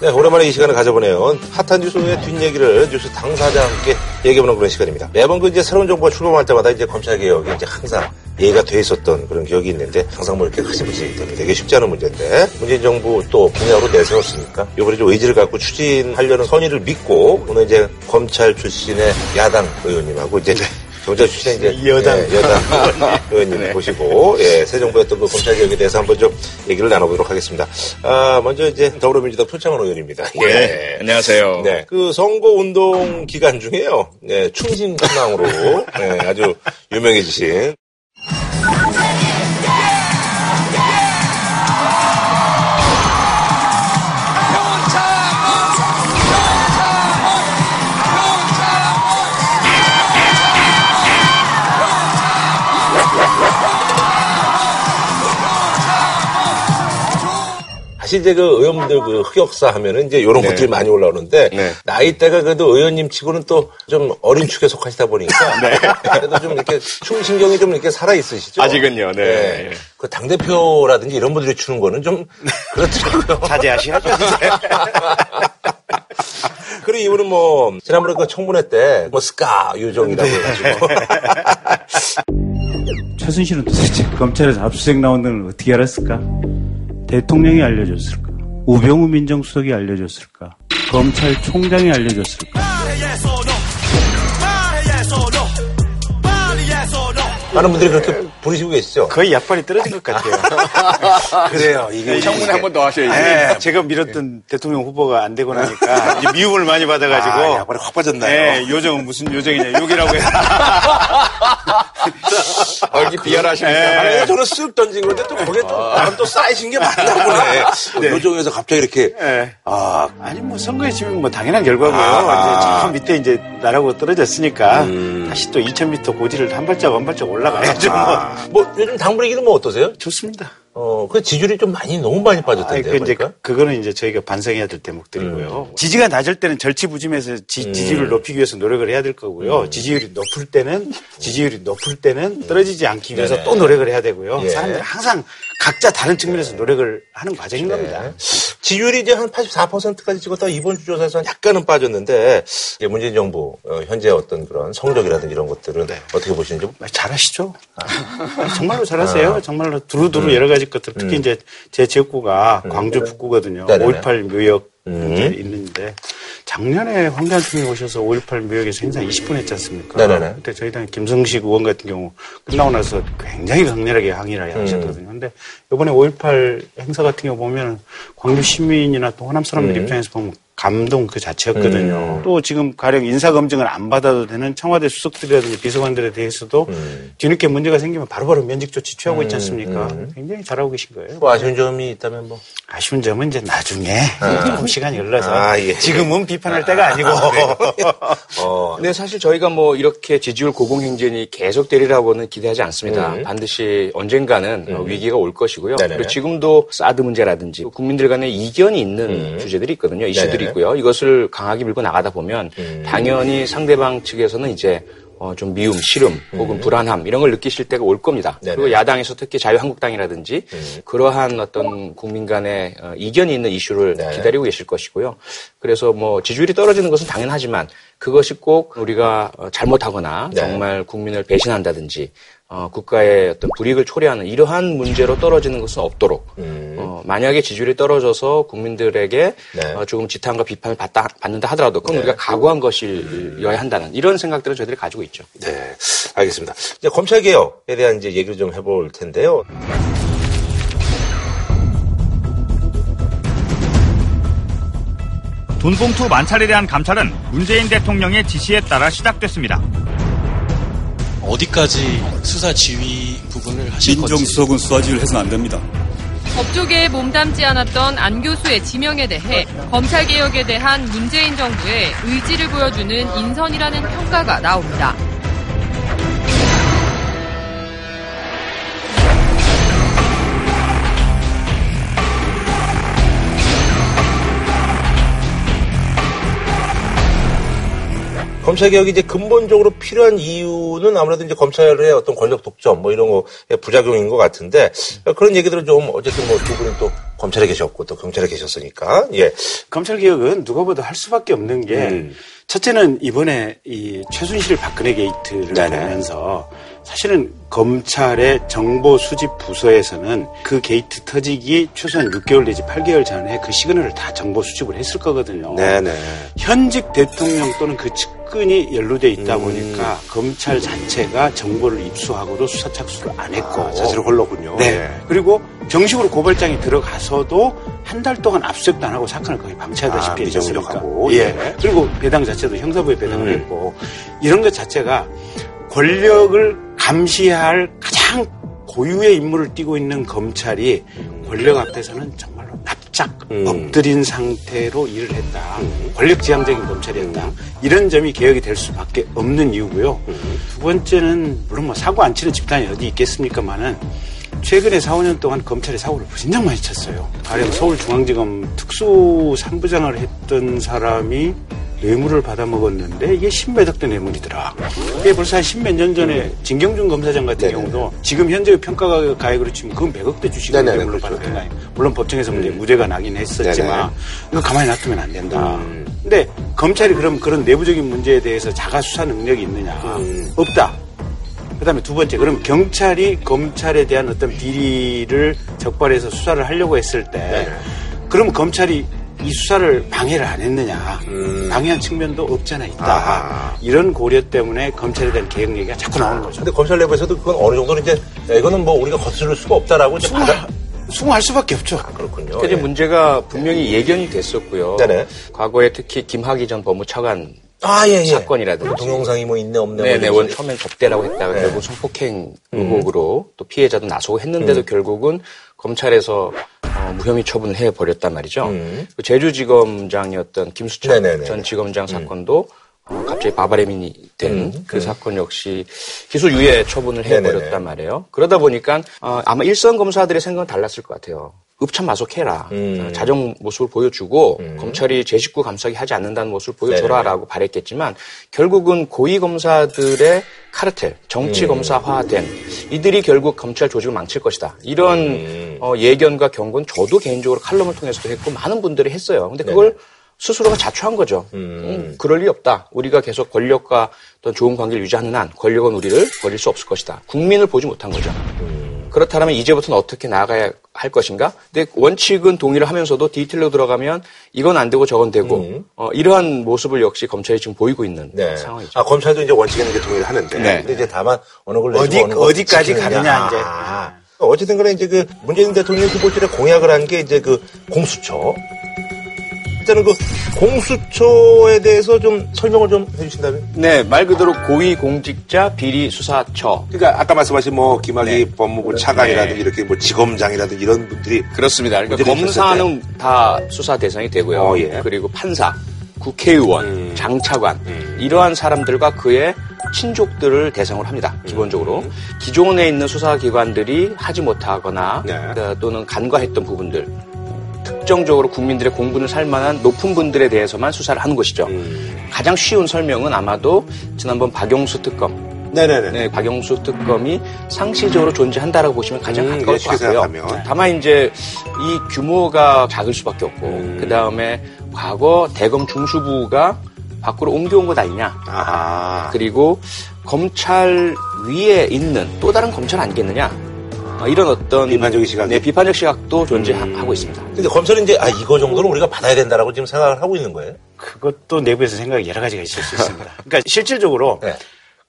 네, 오랜만에 이 시간을 가져보네요. 핫한 뉴스의 뒷얘기를 뉴스 당사자와 함께 얘기해보는 그런 시간입니다. 매번 그 이제 새로운 정부가 출범할 때마다 이제 검찰개혁이 이제 항상 예가 돼 있었던 그런 기억이 있는데 항상 뭐 이렇게 흐지부지 되게 쉽지 않은 문제인데 문재인 정부 또 분야로 내세웠으니까 이번에 좀 의지를 갖고 추진하려는 선의를 믿고 오늘 이제 검찰 출신의 야당 의원님하고 이제 경찰 출신 이제 여당. 예, 여당 의원님 모시고 예, 새 정부의 어떤 그 검찰 개혁에 대해서 한번 좀 얘기를 나눠보도록 하겠습니다. 아, 먼저 이제 더불어민주당 표창원 의원입니다. 예. 네, 안녕하세요. 네, 그 선거 운동 기간 중에요. 네, 충신 신앙으로 네, 아주 유명해지신 사실 이제 그 의원분들 그 흑역사 하면은 이제 이런 것들이 많이 올라오는데 네. 나이대가 그래도 의원님 치고는 또 좀 어린 축에 속하시다 보니까 그래도 좀 이렇게 춤 신경이 좀 이렇게 살아 있으시죠. 아직은요, 네. 그당 대표라든지 이런 분들이 추는 거는 좀 그렇더라고요. 자제하셔야죠. 그리고 이분은 뭐 지난번에 그 청문회 때 뭐 스카 유정이라고 해가지고 최순실은 도대체 검찰에서 압수수색 나온 걸 어떻게 알았을까? 대통령이 알려줬을까? 우병우 민정수석이 알려줬을까? 검찰총장이 알려줬을까? 많은 분들이 그렇게 부르시고 계시죠. 거의 약발이 떨어진 것 같아요. 그래요. 이게 청문회 한 번 더 하셔야지. 네, 제가 밀었던 대통령 후보가 안 되고 나니까 이제 미움을 많이 받아가지고 아, 약발이 확 빠졌나요? 네, 요정은 무슨 요정이냐 욕이라고 해요. 어, 이렇게 비열하십니까? 아니, 저는 쓱 던진 건데 또 거기에 또 나름 또 쌓이신 게 많나 보네. 요정에서 갑자기 이렇게 네. 아 아니 뭐 선거에 지면 뭐 당연한 결과고요. 아. 이제 저 밑에 이제 나라고 떨어졌으니까 음. 다시 또 2,000m 고지를 한 발짝 한 발짝 올라 가야죠. 아, 뭐 요즘 당 분위기는 뭐 어떠세요? 좋습니다. 어, 그 지지율이 좀 많이 너무 많이 빠졌던데요. 그 이제? 그거는 이제 저희가 반성해야 될 대목들이고요. 지지가 낮을 때는 절치부짐해서 지, 지율을 높이기 위해서 노력을 해야 될 거고요. 지지율이 높을 때는 지지율이 높을 때는 떨어지지 않기 위해서 네네. 또 노력을 해야 되고요. 예. 사람들은 항상 각자 다른 측면에서 노력을 하는 과정인 겁니다. 지지율이 이제 한 84%까지 찍었다 이번 주 조사에서는 약간은 빠졌는데 이제 문재인 정부 어, 현재 어떤 그런 성적이라든지 이런 것들은 어떻게 보시는지 아, 잘하시죠? 아니, 정말로 잘하세요. 정말로 두루두루 여러 가지 것들 특히 이제 제 지역구가 광주 북구거든요. 네네네. 5.18 묘역 음. 있는데 작년에 황교안 총리 오셔서 5.18 묘역에서 행사 20분 했지 않습니까? 네네네. 그때 저희 당 김성식 의원 같은 경우 끝나고 나서 굉장히 강렬하게 항의를 음. 하셨거든요. 근데 이번에 5.18 행사 같은 경우 보면 광주 시민이나 또 호남 사람들 음. 입장에서 보면 감동 그 자체였거든요. 또 지금 가령 인사 검증을 안 받아도 되는 청와대 수석들이라든지 비서관들에 대해서도 음. 뒤늦게 문제가 생기면 바로바로 면직 조치 취하고 있지 않습니까? 굉장히 잘하고 계신 거예요. 뭐 아쉬운 점이 있다면 뭐 아쉬운 점은 이제 나중에 조금 시간이 흘러서 아, 예. 지금은 비판할 때가 아니고 어, 근데 사실 저희가 뭐 이렇게 지지율 고공행진이 계속 되리라고는 기대하지 않습니다. 반드시 언젠가는 어, 위기가 올 것이고요. 네네네. 그리고 지금도 사드 문제라든지 국민들 간의 이견이 있는 주제들이 있거든요. 이슈들이. 있고요. 이것을 강하게 밀고 나가다 보면 당연히 상대방 측에서는 이제 어, 좀 미움, 싫음, 혹은 불안함 이런 걸 느끼실 때가 올 겁니다. 네네. 그리고 야당에서 특히 자유한국당이라든지 그러한 어떤 국민 간의 어, 이견이 있는 이슈를 네. 기다리고 계실 것이고요. 그래서 뭐 지지율이 떨어지는 것은 당연하지만 그것이 꼭 우리가 어, 잘못하거나 네. 정말 국민을 배신한다든지 어, 국가의 어떤 불이익을 초래하는 이러한 문제로 떨어지는 것은 없도록 어, 만약에 지지율이 떨어져서 국민들에게 네. 어, 조금 지탄과 비판을 받다, 받는다 하더라도 그건 우리가 각오한 것이어야 한다는 이런 생각들을 저희들이 가지고 있죠. 네, 알겠습니다. 이제 검찰 개혁에 대한 이제 얘기를 좀 해볼 텐데요. 돈봉투 만찰에 대한 감찰은 문재인 대통령의 지시에 따라 시작됐습니다. 어디까지 수사 지휘 부분을 하실 건지 민정수석은 수사 지휘를 해서는 안 됩니다. 법조계에 몸담지 않았던 안 교수의 지명에 대해 검찰개혁에 대한 문재인 정부의 의지를 보여주는 인선이라는 평가가 나옵니다. 검찰 개혁이 이제 근본적으로 필요한 이유는 아무래도 이제 검찰의 어떤 권력 독점 뭐 이런 거의 부작용인 것 같은데 그런 얘기들은 좀 어쨌든 뭐 두 분은 또 검찰에 계셨고 또 경찰에 계셨으니까 예. 검찰 개혁은 누가 봐도 할 수밖에 없는 게 음. 첫째는 이번에 이 최순실 박근혜 게이트를 네네. 보면서 사실은 검찰의 정보 수집 부서에서는 그 게이트 터지기 최소한 6개월 내지 8개월 전에 그 시그널을 다 정보 수집을 했을 거거든요. 네네. 현직 대통령 또는 그 측근이 연루돼 있다 음. 보니까 검찰 자체가 정보를 입수하고도 수사 착수를 안 했고 아, 자체로 홀로군요. 네. 예. 그리고 정식으로 고발장이 들어가서도 한 달 동안 압수수색도 안 하고 사건을 거의 방치하다시피 아? 미정적하고. 예. 예. 그리고 배당 자체도 형사부에 배당을 음. 했고 이런 것 자체가 권력을 감시할 가장 고유의 임무를 띠고 있는 검찰이 권력 앞에서는 정말로 납작 음. 엎드린 상태로 일을 했다. 권력지향적인 검찰이었다. 이런 점이 개혁이 될 수밖에 없는 이유고요. 두 번째는 물론 뭐 사고 안 치는 집단이 어디 있겠습니까만은 최근에 4, 5년 동안 검찰이 사고를 진짜 많이 쳤어요. 가령 서울중앙지검 특수 3부장을 했던 사람이 뇌물을 받아먹었는데 이게 억대 뇌물이더라. 이게 벌써 한 십몇 년 전에 진경준 검사장 같은 네네. 경우도 지금 현재의 평가가 가액으로 치면 그건 100억대 주식을 뇌물로 그렇죠. 받았던 거 아니에요. 물론 법정에서 문제 무죄가 나긴 했었지만. 이거 가만히 놔두면 안 된다. 음. 근데 검찰이 그럼 그런 내부적인 문제에 대해서 자가 수사 능력이 있느냐? 음. 없다. 그다음에 두 번째, 그럼 경찰이 검찰에 대한 어떤 비리를 적발해서 수사를 하려고 했을 때, 네. 그럼 검찰이 이 수사를 방해를 안 했느냐? 음. 방해한 측면도 없잖아 있다. 아하. 이런 고려 때문에 검찰에 대한 개혁 얘기가 자꾸 나오는 거죠. 근데 검찰 내부에서도 그건 어느 정도는 이제 야, 이거는 뭐 우리가 거스를 수가 없다라고 이제 받아 수긍할 수밖에 없죠. 그렇군요. 그게 예. 문제가 분명히 예견이 됐었고요. 네네. 과거에 특히 김학의 전 법무차관 아, 예, 예. 사건이라든지. 그 동영상이 뭐 있네, 없네. 네네, 뭐원 이런 처음엔 접대라고 했다가 네. 결국 성폭행 의혹으로 또 피해자도 나서고 했는데도 결국은 검찰에서 어, 무혐의 처분을 해버렸단 말이죠. 음. 그 제주지검장이었던 김수철 네네네. 전 지검장 사건도 어, 갑자기 바바레민이 된 음, 그 사건 역시 기소 유예 처분을 네네네. 해버렸단 말이에요. 그러다 보니까 어, 아마 일선 검사들의 생각은 달랐을 것 같아요. 읍참마속해라. 음. 어, 자정 모습을 보여주고 음. 검찰이 제 식구 감싸기 하지 않는다는 모습을. 보여줘라라고 바랬겠지만 결국은 고위 검사들의 카르텔, 정치 검사화된 이들이 결국 검찰 조직을 망칠 것이다. 이런 음. 어, 예견과 경고는 저도 개인적으로 칼럼을 통해서도 했고 많은 분들이 했어요. 근데 그걸 스스로가 자초한 거죠. 음, 그럴 리 없다. 우리가 계속 권력과 어떤 좋은 관계를 유지하는 한 권력은 우리를 버릴 수 없을 것이다. 국민을 보지 못한 거죠. 그렇다면 이제부터는 어떻게 나아가야 할 것인가? 근데 원칙은 동의를 하면서도 디테일로 들어가면 이건 안 되고 저건 되고 어, 이러한 모습을 역시 검찰이 지금 보이고 있는 네. 상황이죠. 아, 검찰도 이제 원칙에는 이제 동의를 하는데. 네. 근데 이제 다만 어느 걸 어디- 어느 걸 어디까지. 가느냐, 이제. 아. 어쨌든 간에 이제 그 문재인 대통령이 후보실에 공약을 한 게 이제 그 공수처. 일단은 그 공수처에 대해서 좀 설명을 좀 해주신다면? 네, 말 그대로 고위공직자 비리수사처. 그러니까 아까 말씀하신 뭐 김학의 법무부 차관이라든지 이렇게 뭐 지검장이라든지 이런 분들이 그렇습니다. 그러니까 검사는 다 수사 대상이 되고요. 어, 예. 그리고 판사, 국회의원, 음. 장차관 이러한 사람들과 그의 친족들을 대상으로 합니다. 기본적으로 기존에 있는 수사기관들이 하지 못하거나 네. 그, 또는 간과했던 부분들 특정적으로 국민들의 공분을 살 만한 높은 분들에 대해서만 수사를 하는 것이죠. 음. 가장 쉬운 설명은 아마도 지난번 박용수 특검 네네네. 네, 박영수 특검이 상시적으로 존재한다라고 보시면 가장 음, 가까울 쉽게 것 같고요. 생각하면. 다만 이제 이 규모가 작을 수밖에 없고 음. 그 다음에 과거 대검 중수부가 밖으로 옮겨온 것 아니냐. 아. 그리고 검찰 위에 있는 또 다른 검찰 아니겠느냐. 어, 이런 어떤 비판적인 시각. 네, 비판적 시각도 존재하고 음. 있습니다. 근데 검찰은 이제 아 이거 정도는 우리가 받아야 된다라고 지금 생각을 하고 있는 거예요. 그것도 내부에서 생각이 여러 가지가 있을 수 있습니다. 그러니까 실질적으로 네.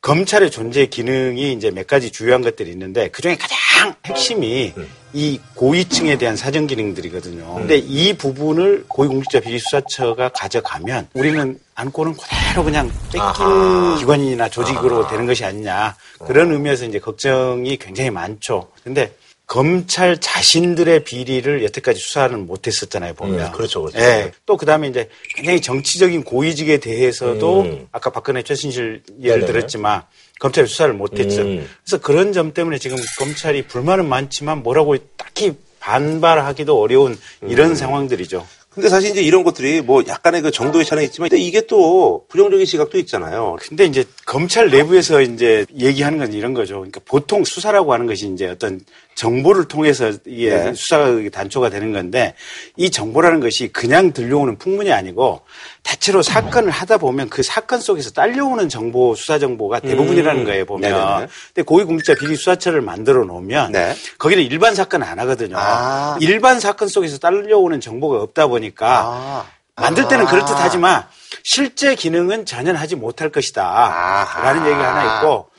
검찰의 존재 기능이 이제 몇 가지 주요한 것들이 있는데 그 중에 가장 핵심이 음. 이 고위층에 대한 사정 기능들이거든요. 근데 이 부분을 고위공직자 비리수사처가 가져가면 우리는 안고는 그대로 그냥 뺏긴 아하. 기관이나 조직으로 되는 것이 아니냐. 그런 의미에서 이제 걱정이 굉장히 많죠. 근데 검찰 자신들의 비리를 여태까지 수사는 못했었잖아요, 보면. 음, 그렇죠, 그렇죠. 예. 또 그다음에 이제 굉장히 정치적인 고위직에 대해서도 음. 아까 박근혜 최순실 예를 네네. 들었지만 검찰이 수사를 못했죠. 음. 그래서 그런 점 때문에 지금 검찰이 불만은 많지만 뭐라고 딱히 반발하기도 어려운 이런 상황들이죠. 근데 사실 이제 이런 것들이 뭐 약간의 그 정도의 차이는 있지만 근데 이게 또 부정적인 시각도 있잖아요. 근데 이제 검찰 내부에서 이제 얘기하는 건 이런 거죠. 그러니까 보통 수사라고 하는 것이 이제 어떤 정보를 통해서 이게 네. 수사가 단초가 되는 건데 이 정보라는 것이 그냥 들려오는 풍문이 아니고 대체로 사건을 하다 보면 그 사건 속에서 딸려오는 정보, 수사 정보가 대부분이라는 거예요, 보면. 네네네. 근데 고위공직자 비리 수사처를 만들어 놓으면 네. 거기는 일반 사건 안 하거든요. 아. 일반 사건 속에서 딸려오는 정보가 없다 보니까 아. 만들 때는 아. 그렇듯하지만 실제 기능은 전혀 하지 못할 것이다. 아하. 라는 얘기가 하나 있고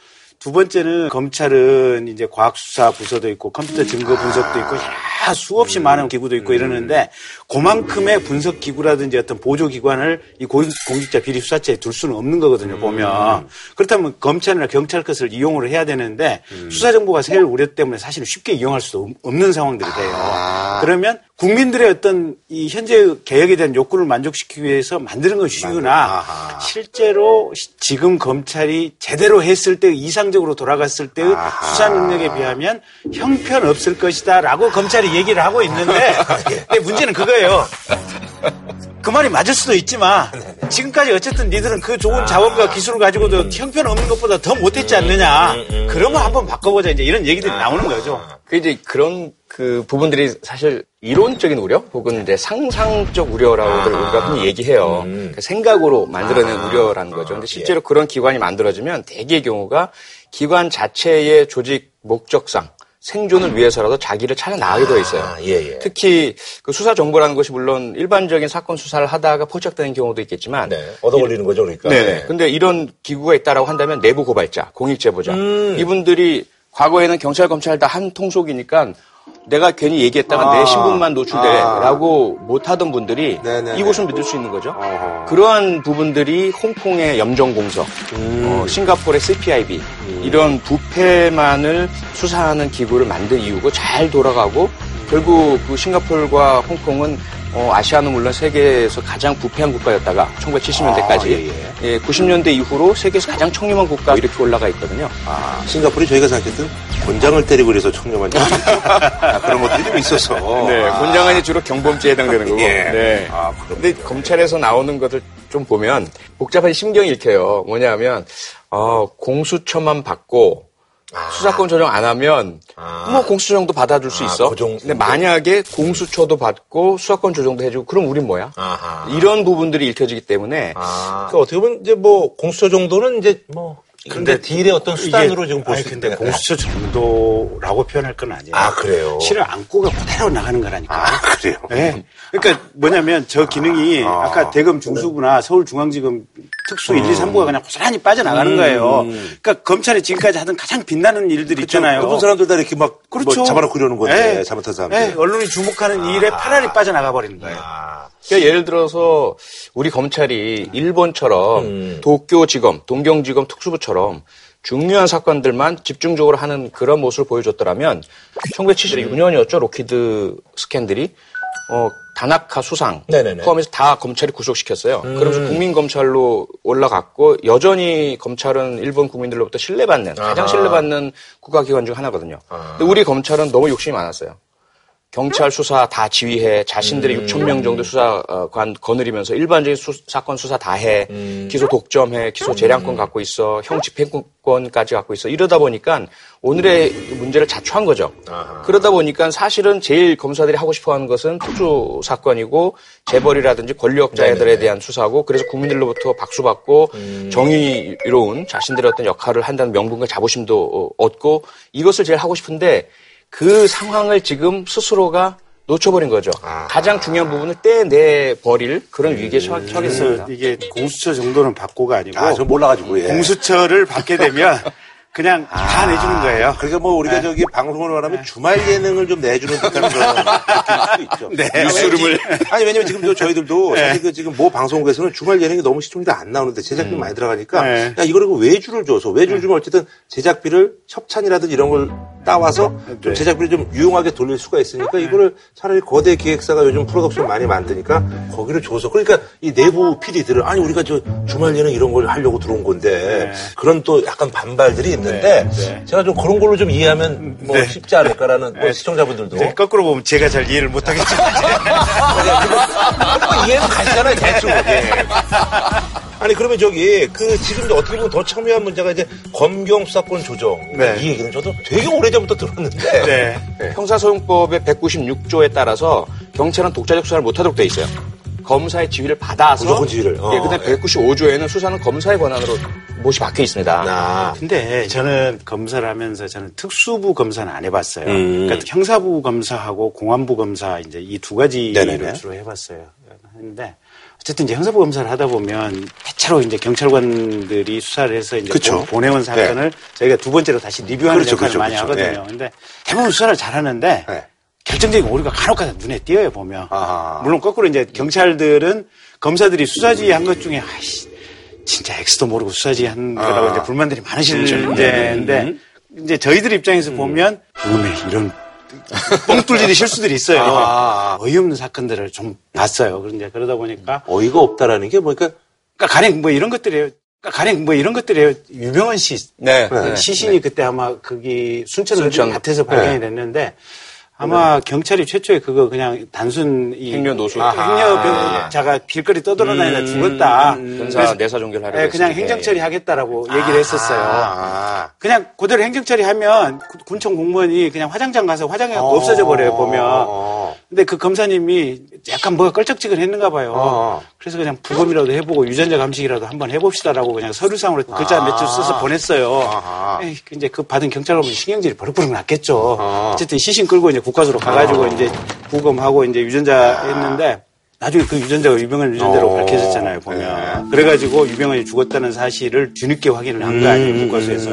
두 번째는 검찰은 이제 과학수사 부서도 있고 컴퓨터 증거 분석도 있고 여러 다 수없이 많은 기구도 있고 이러는데 그만큼의 분석 기구라든지 어떤 보조 기관을 이 고- 공직자 비리 수사처에 둘 수는 없는 거거든요. 보면. 그렇다면 검찰이나 경찰 것을 이용을 해야 되는데 수사 정보가 세일 우려 때문에 사실은 쉽게 이용할 수도 없- 없는 상황들이 돼요. 그러면 국민들의 어떤 이 현재 개혁에 대한 욕구를 만족시키기 위해서 만드는 건 쉬우나. 실제로 시- 지금 검찰이 제대로 했을 때 이상적으로 돌아갔을 때의 수사 능력에 비하면 형편 없을 것이다라고 검찰이 얘기를 하고 있는데 근데 문제는 그거예요. 그 말이 맞을 수도 있지만 지금까지 어쨌든 니들은 그 좋은 자원과 기술을 가지고도 형편 없는 것보다 더 못했지 않느냐. 그러면 한번 바꿔보자. 이제 이런 얘기들이 나오는 거죠. 그 이제 그런 그 부분들이 사실 이론적인 우려 혹은 이제 상상적 우려라고들 우리가 흔히 얘기해요. 그 생각으로 만들어낸 우려라는 거죠. 근데 실제로 그런 기관이 만들어지면 대개의 경우가 기관 자체의 조직 목적상 생존을 위해서라도 자기를 찾아 나가게 되어 있어요. 예, 예. 특히 그 수사 정보라는 것이 물론 일반적인 사건 수사를 하다가 포착되는 경우도 있겠지만 네. 얻어 걸리는 거죠, 그러니까. 네. 근데 이런 기구가 있다라고 한다면 내부 고발자, 공익 제보자 이분들이 과거에는 경찰 검찰 다 한 통속이니까 내가 괜히 얘기했다가 내 신분만 노출돼라고 못하던 분들이 네네네. 이곳을 믿을 수 있는 거죠. 그러한 부분들이 홍콩의 염정공석, 어, 싱가포르의 CPIB 이런 부패만을 수사하는 기구를 만든 이유고 잘 돌아가고 결국 그 싱가포르와 홍콩은 어, 아시아는 물론 세계에서 가장 부패한 국가였다가 1970년대까지 아, 예, 예, 90년대 이후로 세계에서 가장 청렴한 국가 이렇게 올라가 있거든요. 아, 싱가포르이 저희가 생각했던 권장을 때리고 그래서 청렴한 지 그런 것들이 좀 있어서. 네, 아. 권장안이 주로 경범죄에 해당되는 거고. 예. 네. 아, 근데 검찰에서 나오는 것들 좀 보면 복잡한 심경이 읽혀요. 뭐냐면 어, 공수처만 받고 수사권 조정 안 하면 뭐 공수처정도 받아줄 수 아, 있어. 그 정도. 근데 만약에 공수처도 받고 수사권 조정도 해주고 그럼 우린 뭐야? 아하. 이런 부분들이 읽혀지기 때문에 아, 그 어떻게 보면 이제 뭐 공수처 정도는 이제 뭐 근데 딜의 어떤 수단으로 지금 볼수 근데 있는데. 공수처 정도라고 표현할 건 아니에요. 아, 그래요? 실은 안고가 그대로 나가는 거라니까. 아, 그래요? 네. 그러니까 뭐냐면 저 기능이 아. 까 대검 중수부나 서울중앙지검 특수 1, 2, 3부가 그냥 고스란히 빠져나가는 거예요. 그러니까 검찰이 지금까지 하던 가장 빛나는 일들 있잖아요. 어떤 사람들 다 이렇게 막 그렇죠. 뭐 잡아놓고 이러는 건데 네. 잘못한 사람들. 네, 언론이 주목하는 일에 파란이 빠져나가 버리는 거예요. 아, 그러니까 예를 들어서 우리 검찰이 일본처럼 음. 도쿄지검, 동경지검 특수부처럼 중요한 사건들만 집중적으로 하는 그런 모습을 보여줬더라면 1976년이었죠 록히드 스캔들이 어, 다나카 수상 네네네. 음. 포함해서 다 검찰이 구속시켰어요. 그러면서 국민 검찰로 올라갔고 여전히 검찰은 일본 국민들로부터 신뢰받는 가장 아하. 신뢰받는 국가기관 중 하나거든요. 아. 근데 우리 검찰은 너무 욕심이 많았어요. 경찰 수사 다 지휘해 자신들이 음. 6천 명 정도 수사관 거느리면서 일반적인 수- 사건 수사 다해 음. 기소 독점해 기소 재량권 갖고 있어 형 집행권까지 갖고 있어 이러다 보니까 오늘의 문제를 자초한 거죠. 아하. 그러다 보니까 사실은 제일 검사들이 하고 싶어하는 것은 특수 사건이고 재벌이라든지 권력자들에. 대한 수사고 그래서 국민들로부터 박수 받고 음. 정의로운 자신들의 어떤 역할을 한다는 명분과 자부심도 어, 얻고 이것을 제일 하고 싶은데 그 상황을 지금 스스로가 놓쳐버린 거죠. 아. 가장 중요한 부분을 떼내 버릴 그런 위기에 처- 처하게 그래서 됩니다. 이게 공수처 정도는 받고가 아니고 아, 저 몰라가지고, 예. 공수처를 받게 되면 그냥 다 내주는 거예요. 그러니까 뭐 우리가 저기 방송을 말하면 주말 예능을 좀 내주는 듯한 그런 느낌일 수도 있죠. 네. 뉴스룸을. 아니 왜냐면 지금 저 저희들도 네. 사실 그 지금 모 방송국에서는 주말 예능이 너무 시청률이 안 나오는데 제작비 많이 들어가니까 네. 야 이거를 그 외주를 줘서 외주를 주면 어쨌든 제작비를 협찬이라든지 이런 걸 따와서 좀 네. 제작비를 좀 유용하게 돌릴 수가 있으니까 이거를 차라리 거대 기획사가 요즘 프로덕션 많이 만드니까 거기를 줘서 그러니까 이 내부 PD들은 아니 우리가 저 주말 예능 이런 걸 하려고 들어온 건데 그런 또 약간 반발들이 있는데 네, 네. 제가 좀 그런 걸로 좀 이해하면 뭐 네. 쉽지 않을까라는 뭐 시청자분들도 네, 거꾸로 보면 제가 잘 이해를 못하겠지만 뭐 이해는 가시잖아요 대충 예. 아니 그러면 저기 그 지금 이제 어떻게 보면 더 참여한 문제가 이제 검경 수사권 조정 네. 이 얘기는 저도 되게 오래전부터 들었는데 네. 형사소송법의 196조에 따라서 경찰은 독자적 수사를 못하도록 돼 있어요. 검사의 지휘를 받아서 무조건 지휘를. 어, 예, 근데 195조에는 수사는 검사의 권한으로 못이 박혀 있습니다. 아, 근데 저는 검사를 하면서 저는 특수부 검사는 안 해봤어요. 음. 그러니까 형사부 검사하고 공안부 검사 이제 이 두 가지를 네네네. 주로 해봤어요. 했는데 어쨌든 이제 형사부 검사를 하다 보면 대체로 이제 경찰관들이 수사를 해서 이제 그쵸. 보- 보내온 사건을 저희가 두 번째로 다시 리뷰하는 그렇죠, 역할을 그렇죠, 많이 그렇죠. 하거든요. 근데 대부분 수사를 잘하는데 네. 결정적인 오류가 간혹가다 눈에 띄어요 보면. 아하. 물론 거꾸로 이제 경찰들은 검사들이 수사지 한 것 중에 아이씨 진짜 X도 모르고 수사지 한 거라고 아. 이제 불만들이 그렇죠. 문제인데 음. 이제 저희들 입장에서 보면 음에 이런 뻥 뚫리는 실수들이 있어요. 아. 어이없는 사건들을 좀 봤어요. 그런데 그러다 보니까 어이가 없다라는 게 뭐니까 그러니까 가령 뭐 이런 것들이에요. 그러니까 가령 뭐 이런 것들이에요. 유명한 시 네. 그 네. 시신이 그때 아마 거기 순천 순천. 밭에서 발견이 됐는데 아마 경찰이 최초에 그거 그냥 단순 이 행여 노수. 행여자가 길거리 떠돌아다니다 죽었다. 변사 그래서 내사 종결 하려고 네, 그냥 했을 때. 행정 처리 하겠다라고 얘기를 했었어요. 아. 그냥 그대로 행정 처리 하면 구- 군청 공무원이 그냥 화장장 가서 화장이 어. 없어져 버려요 보면. 어. 근데 그 검사님이 약간 뭐가 껄쩍지근했는가 봐요. 어. 그래서 그냥 부검이라도 해보고 유전자 감식이라도 한번 해봅시다라고 그냥 서류상으로 글자 몇 줄 써서 보냈어요. 아하. 에이, 이제 그 받은 경찰관분 신경질이 버럭버럭 났겠죠. 어. 어쨌든 시신 끌고 이제 국가수로 가가지고 이제 부검하고 이제 유전자 했는데 나중에 그 유전자가 유병헌 유전자로 어. 밝혀졌잖아요, 보면. 그래가지고 유병헌이 죽었다는 사실을 뒤늦게 확인을 한 거 아니에요, 국가수에서.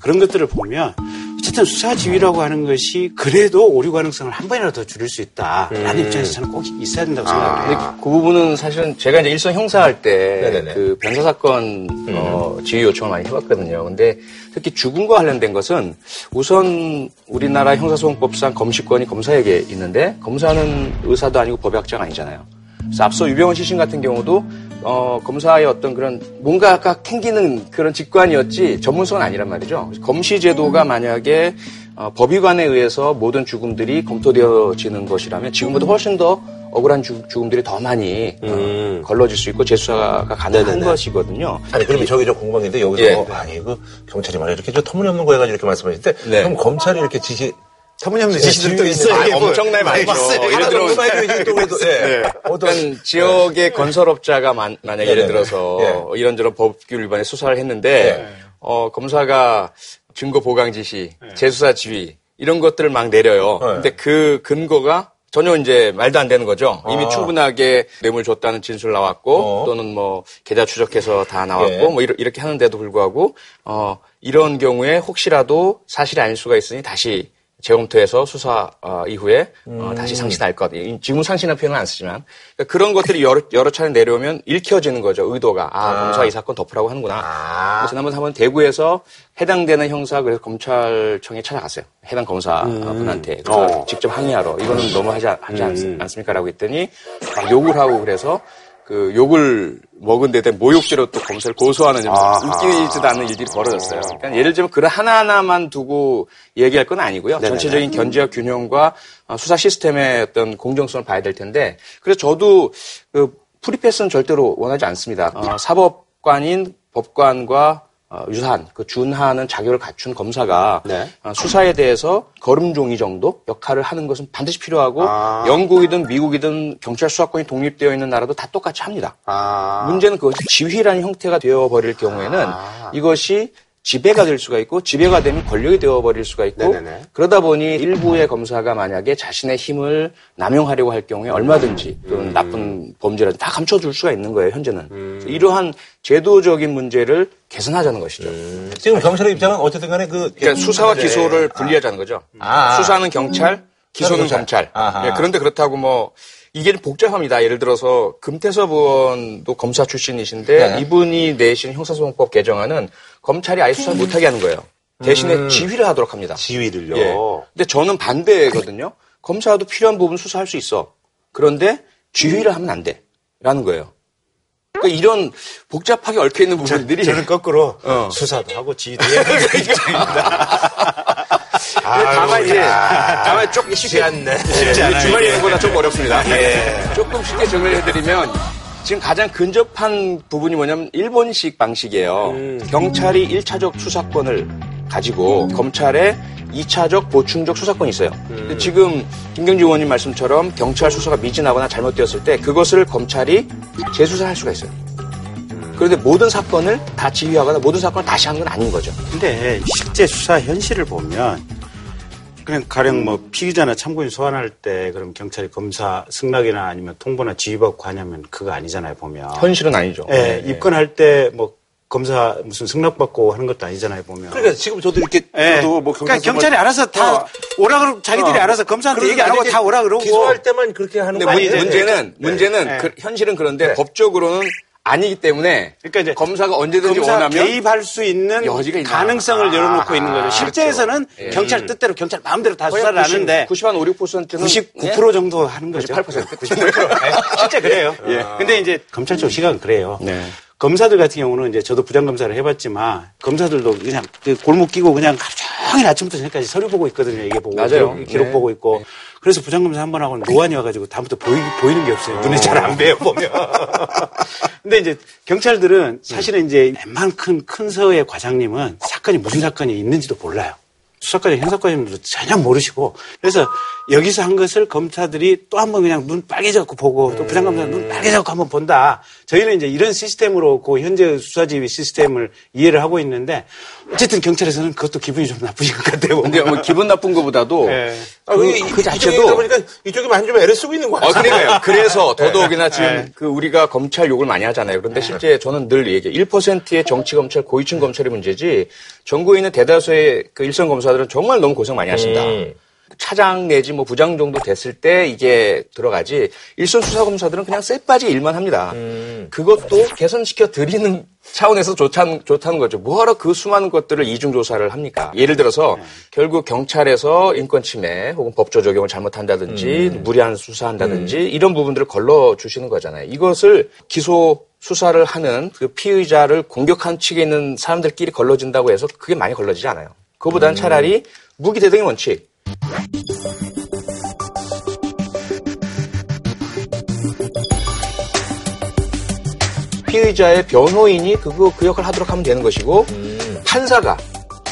그런 것들을 보면 어쨌든 수사 지휘라고 하는 것이 그래도 오류 가능성을 한 번이라도 더 줄일 수 있다라는 입장에서 저는 꼭 있어야 된다고 생각해요. 근데 그 부분은 사실은 제가 이제 일선 형사할 때. 그 변사 사건 어, 지휘 요청을 많이 해봤거든요. 근데 특히 죽음과 관련된 것은 우선 우리나라 형사소송법상 검시권이 검사에게 있는데 검사는 의사도 아니고 법학자가 아니잖아요. 그래서 앞서 유병헌 시신 같은 경우도 어, 검사의 어떤 그런 뭔가가 캥기는 그런 직관이었지 전문성은 아니란 말이죠. 검시 제도가 만약에 어, 법의관에 의해서 모든 죽음들이 검토되어지는 것이라면 지금보다 훨씬 더 억울한 죽, 음들이더 많이 어, 음. 걸러질 수 있고 재수사가 가능한 네네네. 것이거든요. 아니 그러면 저기 저 궁금한 게 있는데 여기서 예. 뭐, 아니 그 경찰이 말이야 이렇게 저 터무니없는 거 해가지고 이렇게 말씀하시는데 네. 그럼 검찰이 이렇게 지시 터무니없는 지시들도 있어요. 아, 뭐. 엄청나게 많죠. 봤어요. 예를 들어 또 예. 어떤 그러니까 지역의 건설업자가 만, 만약 예를 네네네. 들어서 예. 이런저런 법규 위반에 수사를 했는데 어, 검사가 증거 보강 지시, 재수사 지휘 이런 것들을 막 내려요. 네. 근데 그 근거가 전혀 이제 말도 안 되는 거죠. 이미 아. 충분하게 뇌물 줬다는 진술 나왔고 어. 또는 뭐 계좌 추적해서 다 나왔고 예. 뭐 이러- 이렇게 하는데도 불구하고 어, 이런 경우에 혹시라도 사실이 아닐 수가 있으니 다시 재검토해서 수사 어, 이후에 어, 다시 상신할 것. 이- 지금 상신한 표현은 안 쓰지만 그러니까 그런 것들이 여러, 여러 차례 내려오면 읽혀지는 거죠. 의도가 아, 검사가 이 사건 덮으라고 하는구나. 아. 지난번 한번 대구에서 해당되는 형사 그래서 검찰청에 찾아갔어요. 해당 검사분한테 그래서 어. 직접 항의하러 이거는 너무 하지, 않- 하지 않, 습니까라고 했더니 막 욕을 하고 그래서 그 욕을 먹은 데대 모욕죄로 또 검사를 고소하는. 웃기지도 않은 일들이 벌어졌어요. 그러니까 예를 들면 그런 하나하나만 두고 얘기할 건 아니고요. 전체적인 견제와 균형과 어, 수사 시스템의 어떤 공정성을 봐야 될 텐데 그래서 저도 그 프리패스는 절대로 원하지 않습니다. 어, 사법관인 법관과 어, 유사한 그 준하는 자격을 갖춘 검사가 네. 어, 수사에 대해서 걸음종이 정도 역할을 하는 것은 반드시 필요하고 아. 영국이든 미국이든 경찰 수사권이 독립되어 있는 나라도 다 똑같이 합니다. 아. 문제는 그것이 지휘라는 형태가 되어 버릴 경우에는 아. 이것이 지배가 될 수가 있고 지배가 되면 권력이 되어버릴 수가 있고 네네네. 그러다 보니 일부의 검사가 만약에 자신의 힘을 남용하려고 할 경우에 얼마든지 또는 음. 나쁜 범죄라든지 다 감춰줄 수가 있는 거예요 현재는 이러한 제도적인 문제를 개선하자는 것이죠. 지금 경찰의 입장은 어쨌든 간에 그 그러니까 수사와 네. 기소를 분리하자는 거죠. 아. 수사는 경찰, 기소는 경찰. 검찰. 아하. 예, 그런데 그렇다고 뭐 이게 좀 복잡합니다. 예를 들어서 금태섭 의원도 검사 출신이신데 네. 이분이 내신 형사소송법 개정안은 검찰이 아예 수사 못하게 하는 거예요. 대신에 음. 지휘를 하도록 합니다. 지휘를요. 예. 근데 저는 반대거든요. 검사도 필요한 부분 수사할 수 있어. 그런데 지휘를 하면 안 돼. 라는 거예요. 그러니까 이런 복잡하게 얽혀 있는 부분들이 저 는 거꾸로 어. 수사도 하고 지휘도 해야 되는 입장입니다. 다만 이제 야. 다만 조금 쉽지 않네. 쉽지 않아요. 주말. 여행보다 좀 어렵습니다. 조금 쉽게 정리해드리면 지금 가장 근접한 부분이 뭐냐면 일본식 방식이에요. 경찰이 1차적 수사권을 가지고 검찰에 2차적 보충적 수사권이 있어요. 근데 지금 김경지 의원님 말씀처럼 경찰 수사가 미진하거나 잘못되었을 때 그것을 검찰이 재수사할 수가 있어요. 그런데 모든 사건을 다 지휘하거나 모든 사건을 다시 하는 건 아닌 거죠. 근데 실제 수사 현실을 보면 그냥 가령 뭐 피의자나 참고인 소환할 때 그럼 경찰이 검사 승낙이나 아니면 통보나 지휘받고 하냐면 그거 아니잖아요 보면. 현실은 아니죠. 예, 입건할 때 뭐 검사 무슨 승낙받고 하는 것도 아니잖아요, 보면. 그러니까 지금 저도 이렇게 예. 저도 뭐 그러니까 경찰서 경찰이 뭐- 알아서 다 어. 오라 그러고 자기들이 어. 알아서 검사한테 그러니까 얘기 안 하고 다 오라 그러고 기소할 때만 그렇게 하는 근데 거 문- 아니에요? 문제는 네. 문제는 네. 그 현실은 그런데 네. 법적으로는 아니기 때문에 그러니까 이제 검사가 언제든지 검사 원하면 개입할 수 있는. 가능성을 아, 열어놓고 있는 거죠. 아, 실제에서는 그렇죠. 경찰 뜻대로 경찰 마음대로 다 수사를 하는데 90한 5, 6%는 99% 정도 하는 거죠. 98%. 98%. 네, 실제 그래요. 예. 근데 이제 검찰 쪽 시각은 그래요. 네. 검사들 같은 경우는 이제 저도 부장검사를 해봤지만 검사들도 그냥 그 골목 끼고 그냥 하루 종일 아침부터 저녁까지 서류 보고 있거든요. 이게 보고 맞아요. 기록, 기록 네. 보고 있고. 그래서 부장검사 한 번 하고는 노안이 와가지고 다음부터 보이, 보이는 게 없어요. 눈이 잘안 배요 보면. 근데 이제 경찰들은 사실은 이제 웬만한 큰, 큰 서의 과장님은 사건이 무슨 사건이 있는지도 몰라요. 수사과장, 형사과장님도 전혀 모르시고 그래서 여기서 한 것을 검사들이 또 한 번 그냥 눈 빨개져갖고 보고 또 부장검사 눈 빨개져갖고 한번 본다. 저희는 이제 이런 시스템으로 그 현재 수사지휘 시스템을 이해를 하고 있는데 어쨌든 경찰에서는 그것도 기분이 좀 나쁘신 것 같아요. 근데 뭐 기분 나쁜 것보다도 예. 아, 그, 그, 그 자체도 보니까 이쪽이 많이 좀 애를 쓰고 있는 거 어, 같아요. 그러니까요. 그래서 더더욱이나 지금 네. 그 우리가 검찰 욕을 많이 하잖아요. 그런데 실제 저는 늘 얘기해요. 1%의 정치 검찰, 고위층 검찰이 문제지 전국에 있는 대다수의 그 일선 검사들은 정말 너무 고생 많이 하신다. 음. 차장 내지 뭐 부장 정도 됐을 때 이게 들어가지 일선 수사 검사들은 그냥 쎄빠지 일만 합니다. 음. 그것도 개선시켜 드리는 차원에서 좋다는, 좋다는 거죠. 뭐하러 그 수많은 것들을 이중 조사를 합니까? 예를 들어서 결국 경찰에서 인권 침해 혹은 법조 적용을 잘못한다든지 무리한 수사한다든지 이런 부분들을 걸러 주시는 거잖아요. 이것을 기소 수사를 하는 그 피의자를 공격한 측에 있는 사람들끼리 걸러진다고 해서 그게 많이 걸러지지 않아요. 그거보다는 차라리 무기 대등의 원칙. 피의자의 변호인이 그거 그 역할을 하도록 하면 되는 것이고 판사가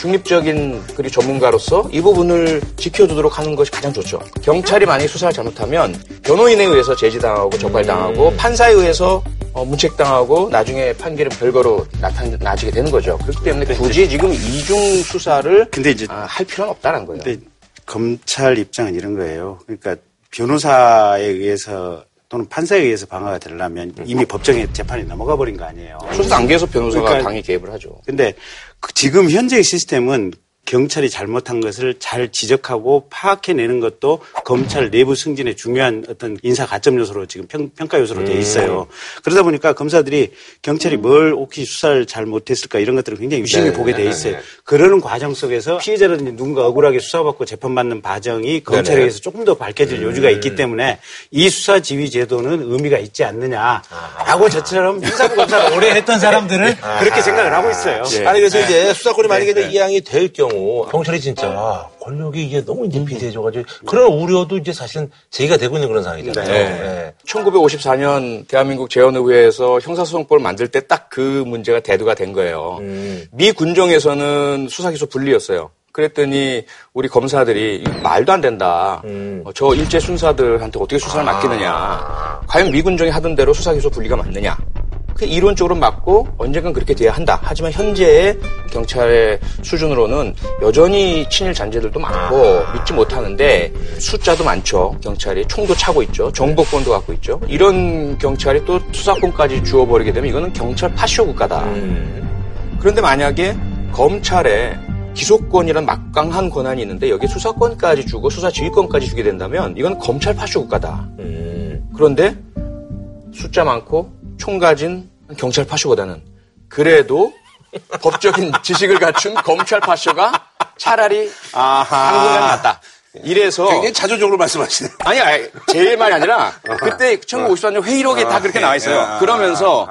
중립적인 그리 전문가로서 이 부분을 지켜주도록 하는 것이 가장 좋죠. 경찰이 만약에 수사를 잘못하면 변호인에 의해서 제지당하고 적발당하고 판사에 의해서 어, 문책당하고 나중에 판결은 별거로 나타나지게 되는 거죠. 그렇기 때문에 굳이 지금 이중 수사를 근데 이제 아, 할 필요는 없다는 거예요. 근데 검찰 입장은 이런 거예요. 그러니까 변호사에 의해서 또는 판사에 의해서 방어가 되려면 이미 법정에 재판이 넘어가 버린 거 아니에요. 수사 단계에서 변호사가 그러니까 당연히 개입을 하죠. 근데 그 지금 현재의 시스템은 경찰이 잘못한 것을 잘 지적하고 파악해내는 것도 검찰 내부 승진의 중요한 어떤 인사 가점 요소로 지금 평, 가 요소로 돼 있어요. 그러다 보니까 검사들이 경찰이 뭘 혹시 수사를 잘 못했을까 이런 것들을 굉장히 유심히 네, 보게 돼 네, 있어요. 네. 그러는 과정 속에서 피해자라든지 누군가 억울하게 수사받고 재판받는 과정이 검찰에 네, 네. 의해서 조금 더 밝혀질 여지가 있기 때문에 이 수사 지휘 제도는 의미가 있지 않느냐라고 저처럼 형사부 검사를 오래 했던 사람들은 그렇게 생각을 하고 있어요. 예. 아니 그래서 이제 수사권이 만약에 네, 이양이 될 경우 경찰이 진짜 권력이 이제 너무 이제 비대해져가지고 그런 우려도 이제 사실은 제기가 되고 있는 그런 상황이잖아요. 네. 네. 1954년 대한민국 재헌의회에서 형사소송법을 만들 때 딱 그 문제가 대두가 된 거예요. 음. 미 군정에서는 수사기소 분리였어요. 그랬더니 우리 검사들이 말도 안 된다. 음. 어, 저 일제 순사들한테 어떻게 수사를 맡기느냐. 과연 미 군정이 하던 대로 수사기소 분리가 맞느냐. 그 이론적으로 맞고 언젠간 그렇게 돼야 한다. 하지만 현재의 경찰의 수준으로는 여전히 친일 잔재들도 많고 믿지 못하는데 숫자도 많죠. 경찰이 총도 차고 있죠. 정보권도 갖고 있죠. 이런 경찰이 또 수사권까지 주어버리게 되면 이거는 경찰 파쇼 국가다. 그런데 만약에 검찰에 기소권이란 막강한 권한이 있는데 여기에 수사권까지 주고 수사 지휘권까지 주게 된다면 이건 검찰 파쇼 국가다. 그런데 숫자 많고 총 가진 경찰 파쇼보다는 그래도 법적인 지식을 갖춘 검찰 파쇼가 차라리 당분간 낫다. 이래서 굉장히 자조적으로 말씀하시네요. 아니, 아니, 제 말이 아니라 그때 1954년 회의록에 다 그렇게 나와 있어요. 그러면서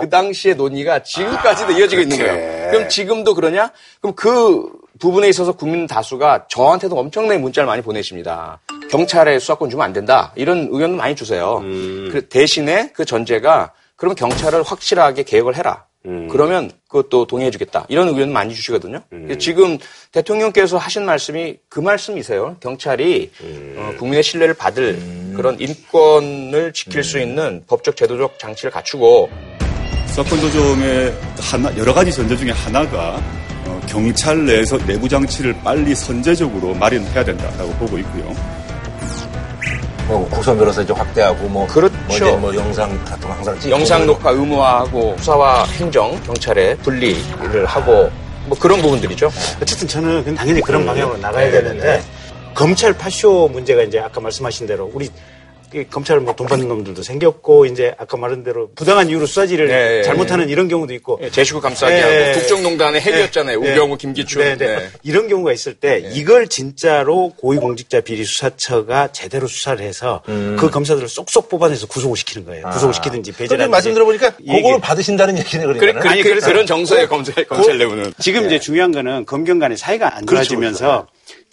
그 당시의 논의가 지금까지도 이어지고 있는 거예요. 그럼 지금도 그러냐? 그럼 그 부분에 있어서 국민 다수가 저한테도 엄청나게 문자를 많이 보내십니다. 경찰에 수사권 주면 안 된다. 이런 의견도 많이 주세요. 그 대신에 그 전제가 그러면 경찰을 확실하게 개혁을 해라. 그러면 그것도 동의해주겠다. 이런 의견 많이 주시거든요. 지금 대통령께서 하신 말씀이 그 말씀이세요. 경찰이 어, 국민의 신뢰를 받을 그런 인권을 지킬 수 있는 법적 제도적 장치를 갖추고 수사권 조정의 하나, 여러 가지 전제 중에 하나가 어, 경찰 내에서 내부 장치를 빨리 선제적으로 마련해야 된다라고 보고 있고요. 뭐 국선 변호사 이제 확대하고 뭐 그렇죠. 뭐, 이제 뭐 영상 같은 거 항상 찍고 영상 뭐 녹화 의무화하고 수사와 행정, 경찰의 분리를 하고 뭐 그런 부분들이죠. 어쨌든 저는 당연히 그런 방향으로 나가야 되는데 검찰 파쇼 문제가 이제 아까 말씀하신 대로 우리 그 검찰 뭐 돈 받는 놈들도 생겼고 이제 아까 말한 대로 부당한 이유로 수사지를 네, 잘못하는 이런 경우도 있고 예, 감싸기 네. 하고 국정농단의 핵이었잖아요. 네. 우병우, 김기춘. 네, 네. 네. 이런 경우가 있을 때 이걸 진짜로 고위공직자 비리 수사처가 제대로 수사를 해서 그 검사들을 쏙쏙 뽑아내서 구속을 시키는 거예요. 구속을 시키든지 배제를 말씀 들어보니까 그걸 받으신다는 얘기네 그래, 그러니까. 그, 아니, 그, 그런 정서예요, 검찰, 검찰 내부는. 지금 이제 중요한 거는 검경 간의 사이가 안 그렇죠, 좋아지면서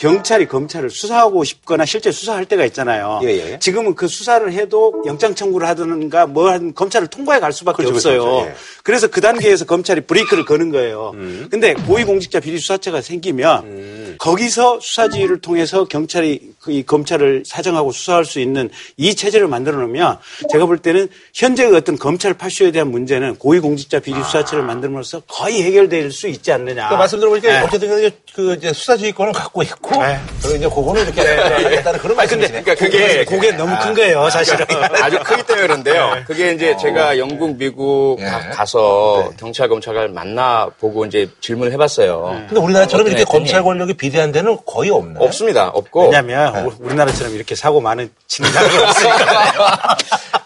경찰이 검찰을 수사하고 싶거나 실제 수사할 때가 있잖아요. 예, 예. 지금은 그 수사를 해도 영장 청구를 하든가 뭐 하든 검찰을 통과해 갈 수밖에 그렇죠, 없어요. 그렇죠, 예. 그래서 그 단계에서 검찰이 브레이크를 거는 거예요. 음. 근데 고위공직자 비리수사처가 생기면 거기서 수사지휘를 통해서 경찰이 그이 검찰을 사정하고 수사할 수 있는 이 체제를 만들어 놓으면 제가 볼 때는 현재의 어떤 검찰 파쇼에 대한 문제는 고위공직자 비리수사처를 만들면서 거의 해결될 수 있지 않느냐. 그러니까 말씀 들어보니까 네. 어쨌든 그 이제 수사지휘권을 갖고 있고 네. 그리고 이제 그거는 이렇게 하겠다는 그런 아니, 근데, 말씀이시네. 그러니까 그게. 그게 너무 큰 거예요, 사실은. 아주 크기 때문에 그런데요. 그게 이제 제가 영국, 미국 예. 가- 가서 경찰, 검찰을 만나 보고 이제 질문을 해봤어요. 근데 우리나라처럼 이렇게 어떤 검찰 권력이 비대한 데는 거의 없네. 없습니다. 없고. 왜냐면 우- 우리나라처럼 이렇게 사고 많은 치는 사람이 없으니까.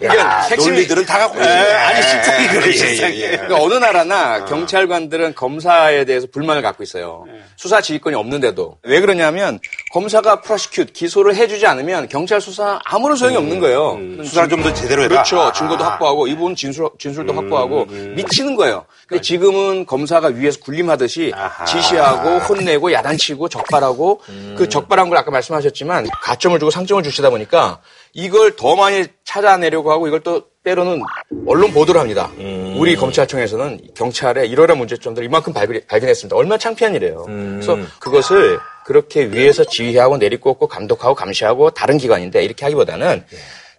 야, 핵심이- 논리들은 다 갖고 있어. 아니 실상이 그래 예, 실상이. 그러니까 어느 나라나 경찰관들은 검사에 대해서 불만을 갖고 있어요. 수사 지휘권이 없는데도. 왜 그러냐면 검사가 프로시큐트 기소를 해주지 않으면 경찰 수사 아무런 소용이 없는 거예요. 수사를 좀 더 제대로 해라. 그렇죠. 증거도 확보하고 이분 진술 진술도 확보하고 미치는 거예요. 근데 지금은 검사가 위에서 군림하듯이 지시하고 혼내고 야단치고 적발하고 그 적발한 걸 아까 말씀하셨지만 가점을 주고 상점을 주시다 보니까 이걸 더 많이 찾아내려고 하고 이걸 또 때로는 언론 보도를 합니다. 우리 검찰청에서는 경찰의 이러한 문제점들을 이만큼 발견, 발견했습니다. 얼마나 창피한 일이에요. 그래서 그것을 그렇게 위에서 지휘하고 내리꽂고 감독하고 감시하고 다른 기관인데 이렇게 하기보다는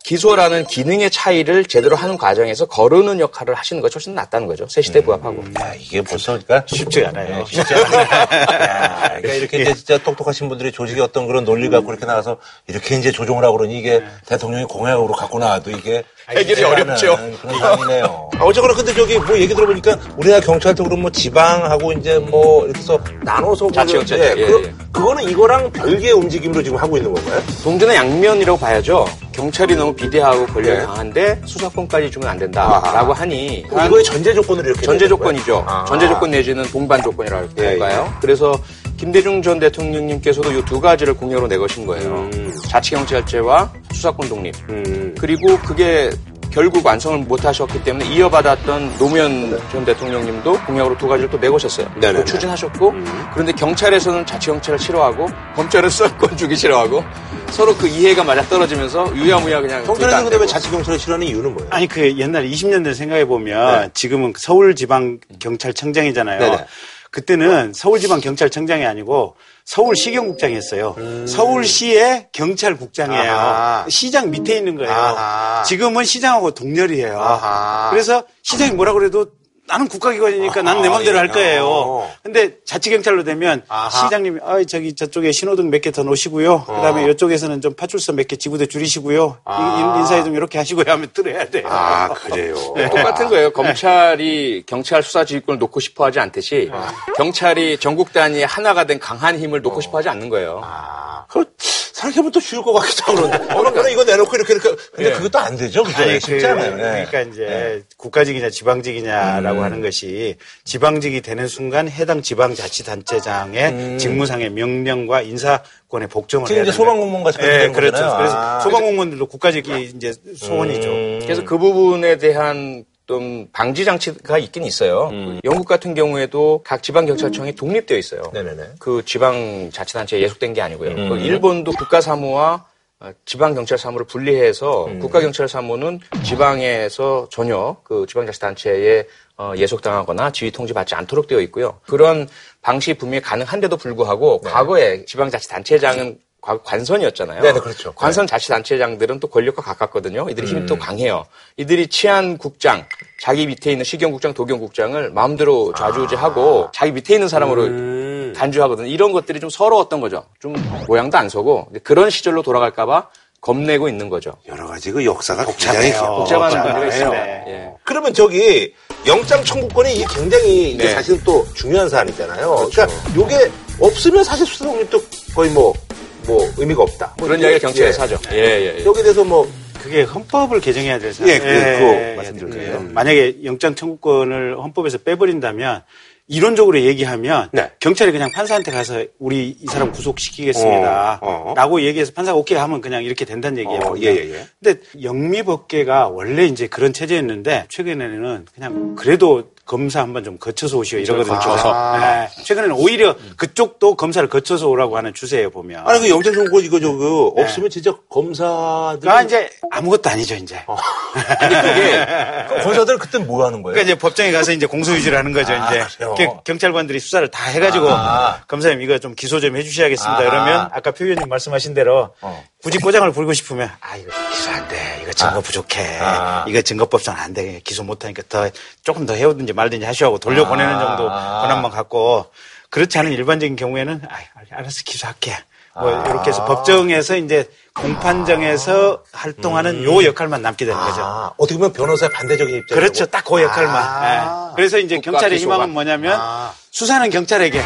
기소라는 기능의 차이를 제대로 하는 과정에서 거르는 역할을 하시는 것이 훨씬 낫다는 거죠. 새 시대 부합하고. 야, 이게 벌써 그러니까 쉽지 않아요. 쉽지 않아요. 야, 그러니까 이렇게 이제 진짜 똑똑하신 분들이 조직의 어떤 그런 논리 갖고 이렇게 나가서 이렇게 이제 조종을 하고 그러니 이게 대통령이 공약으로 갖고 나와도 이게 해결이 어렵죠. 그런 상황이네요. 아, 어쨌거나 근데 저기 뭐 얘기 들어보니까 우리나라 경찰도 그럼 뭐 지방하고 이제 뭐 이렇게 해서 나눠서 자치경찰, 그러는데 예, 그, 예. 그거는 이거랑 별개의 움직임으로 지금 하고 있는 건가요? 동전의 양면이라고 봐야죠. 경찰이 너무 비대하고 권력이 네. 강한데 수사권까지 주면 안 된다라고 하니 이거의 전제 조건으로 이렇게 전제? 조건이죠. 아. 전제 조건 내지는 동반 조건이라고 예, 할까요? 그래서 김대중 전 대통령님께서도 이 두 가지를 공약으로 내거신 거예요. 음. 자치 경찰제와 수사권 독립. 그리고 그게 결국 완성을 못 하셨기 때문에 이어받았던 노무현 전 대통령님도 공약으로 두 가지를 또 내거셨어요. 네네네. 음. 또 추진하셨고 그런데 경찰에서는 자치경찰을 싫어하고 검찰은 수사권 주기 싫어하고 서로 그 이해가 맞아 떨어지면서 유야무야 그냥 경찰에서 안 근데 왜. 자치경찰을 싫어하는 이유는 뭐예요? 아니 그 옛날 20년대 생각해 보면 지금은 서울지방 경찰청장이잖아요. 네네. 그때는 서울지방경찰청장이 아니고 서울시경국장이었어요. 서울시의 경찰국장이에요. 아하. 시장 밑에 있는 거예요. 아하. 지금은 시장하고 동렬이에요. 아하. 그래서 시장이 뭐라 그래도 나는 국가기관이니까 난내 아하, 맘대로 할 예. 거예요. 어. 근데 자치경찰로 되면 아하. 시장님이 아 저기 저쪽에 신호등 몇 개 더 놓으시고요. 그다음에 이쪽에서는 좀 파출소 몇 개 지부대 줄이시고요. 인- 인사에 좀 이렇게 하시고요 하면 들어야 돼요. 아, 그래요. 똑같은 거예요. 검찰이 경찰 수사 지휘권을 놓고 싶어 하지 않듯이 경찰이 전국 단위의 하나가 된 강한 힘을 놓고 싶어 하지 않는 거예요. 그 생각해보면 또 쉬울 것 같기도 하고 그런데 어, 그럼 이거 내놓고 이렇게 이렇게 근데 그것도 안 되죠 그죠 아니, 쉽지 그, 않아요 네. 그러니까 이제 국가직이냐 지방직이냐라고 하는 것이 지방직이 되는 순간 해당 지방자치단체장의 직무상의 명령과 인사권에 복종을 지금 이제 되는 소방공무원 같이 그렇게 예, 그렇죠. 거잖아요. 그래서 아. 소방공무원들도 국가직이 이제 소원이죠. 그래서 그 부분에 대한 좀 방지 장치가 있긴 있어요. 영국 같은 경우에도 각 지방 경찰청이 독립되어 있어요. 네네네. 그 지방 자치단체에 예속된 게 아니고요. 그 일본도 국가 사무와 어, 지방 경찰 사무를 분리해서 국가 경찰 사무는 지방에서 전혀 그 지방 자치 단체에 어, 예속당하거나 지휘 통지받지 않도록 되어 있고요. 그런 방식 분명히 가능한데도 불구하고 과거에 지방 자치 단체장은 과거 관선이었잖아요. 네네, 그렇죠. 관선 자치단체장들은 또 권력과 가깝거든요. 이들이 힘이 또 강해요. 이들이 치안국장, 자기 밑에 있는 시경국장, 도경국장을 마음대로 좌지우지하고 자기 밑에 있는 사람으로 간주하거든요. 이런 것들이 좀 서러웠던 거죠. 좀 모양도 안 서고 그런 시절로 돌아갈까봐 겁내고 있는 거죠. 여러 가지 그 역사가 복잡해요. 굉장히 어, 복잡한. 문제가 있습니다. 네. 예. 그러면 저기 영장 청구권이 이게 굉장히 이게 네. 사실은 또 중요한 사안이잖아요. 그러니까 요게 없으면 사실 수사 독립도 거의 뭐, 뭐 의미가 없다. 뭐 그런 이야기를 경찰에서 하죠. 예, 예, 예. 여기에 대해서 뭐 그게 헌법을 개정해야 될 예, 그- 그거 말씀드릴 그 거예요. 만약에 영장 청구권을 헌법에서 빼버린다면 이론적으로 얘기하면 네. 경찰이 그냥 판사한테 가서 우리 이 사람 구속시키겠습니다. 어, 어. 라고 얘기해서 판사가 오케이 하면 그냥 이렇게 된다는 얘기예요. 어, 예, 예, 예. 근데 영미법계가 원래 이제 그런 체제였는데 최근에는 그냥 그래도 검사 한번 좀 거쳐서 오시오 이러거든요. 아. 네. 최근에는 오히려 그쪽도 검사를 거쳐서 오라고 하는 추세예요 보면. 아니 그 영장 청구권 이거 저거 없으면 진짜 검사들 아 이제 아무것도 아니죠 이제. 검사들 그때 뭐 하는 거예요? 그러니까 이제 법정에 가서 이제 공소유지를 하는 거죠. 아, 이제 그래요? 겨- 경찰관들이 수사를 다 해가지고 아. 검사님 이거 좀 기소 좀 해주셔야겠습니다. 아. 이러면 아까 표 의원님 말씀하신 대로 어. 굳이 꼬장을 부리고 싶으면 아 이거 기소 안 돼. 이거 증거 부족해. 아. 이거 증거법상 안 돼. 기소 못 하니까 더 조금 더 해오든지 말든지 하시고 돌려보내는 아. 정도 권한만 갖고 그렇지 않은 일반적인 경우에는 아 알았어 기소할게. 뭐 아. 이렇게 해서 법정에서 이제 공판정에서 활동하는 요 역할만 남게 되는 거죠. 음. 아, 어떻게 보면 변호사의 반대적인 입장. 그렇죠. 딱 그 역할만. 아. 예. 그래서 이제 경찰의 기소가. 희망은 뭐냐면 아. 수사는 경찰에게,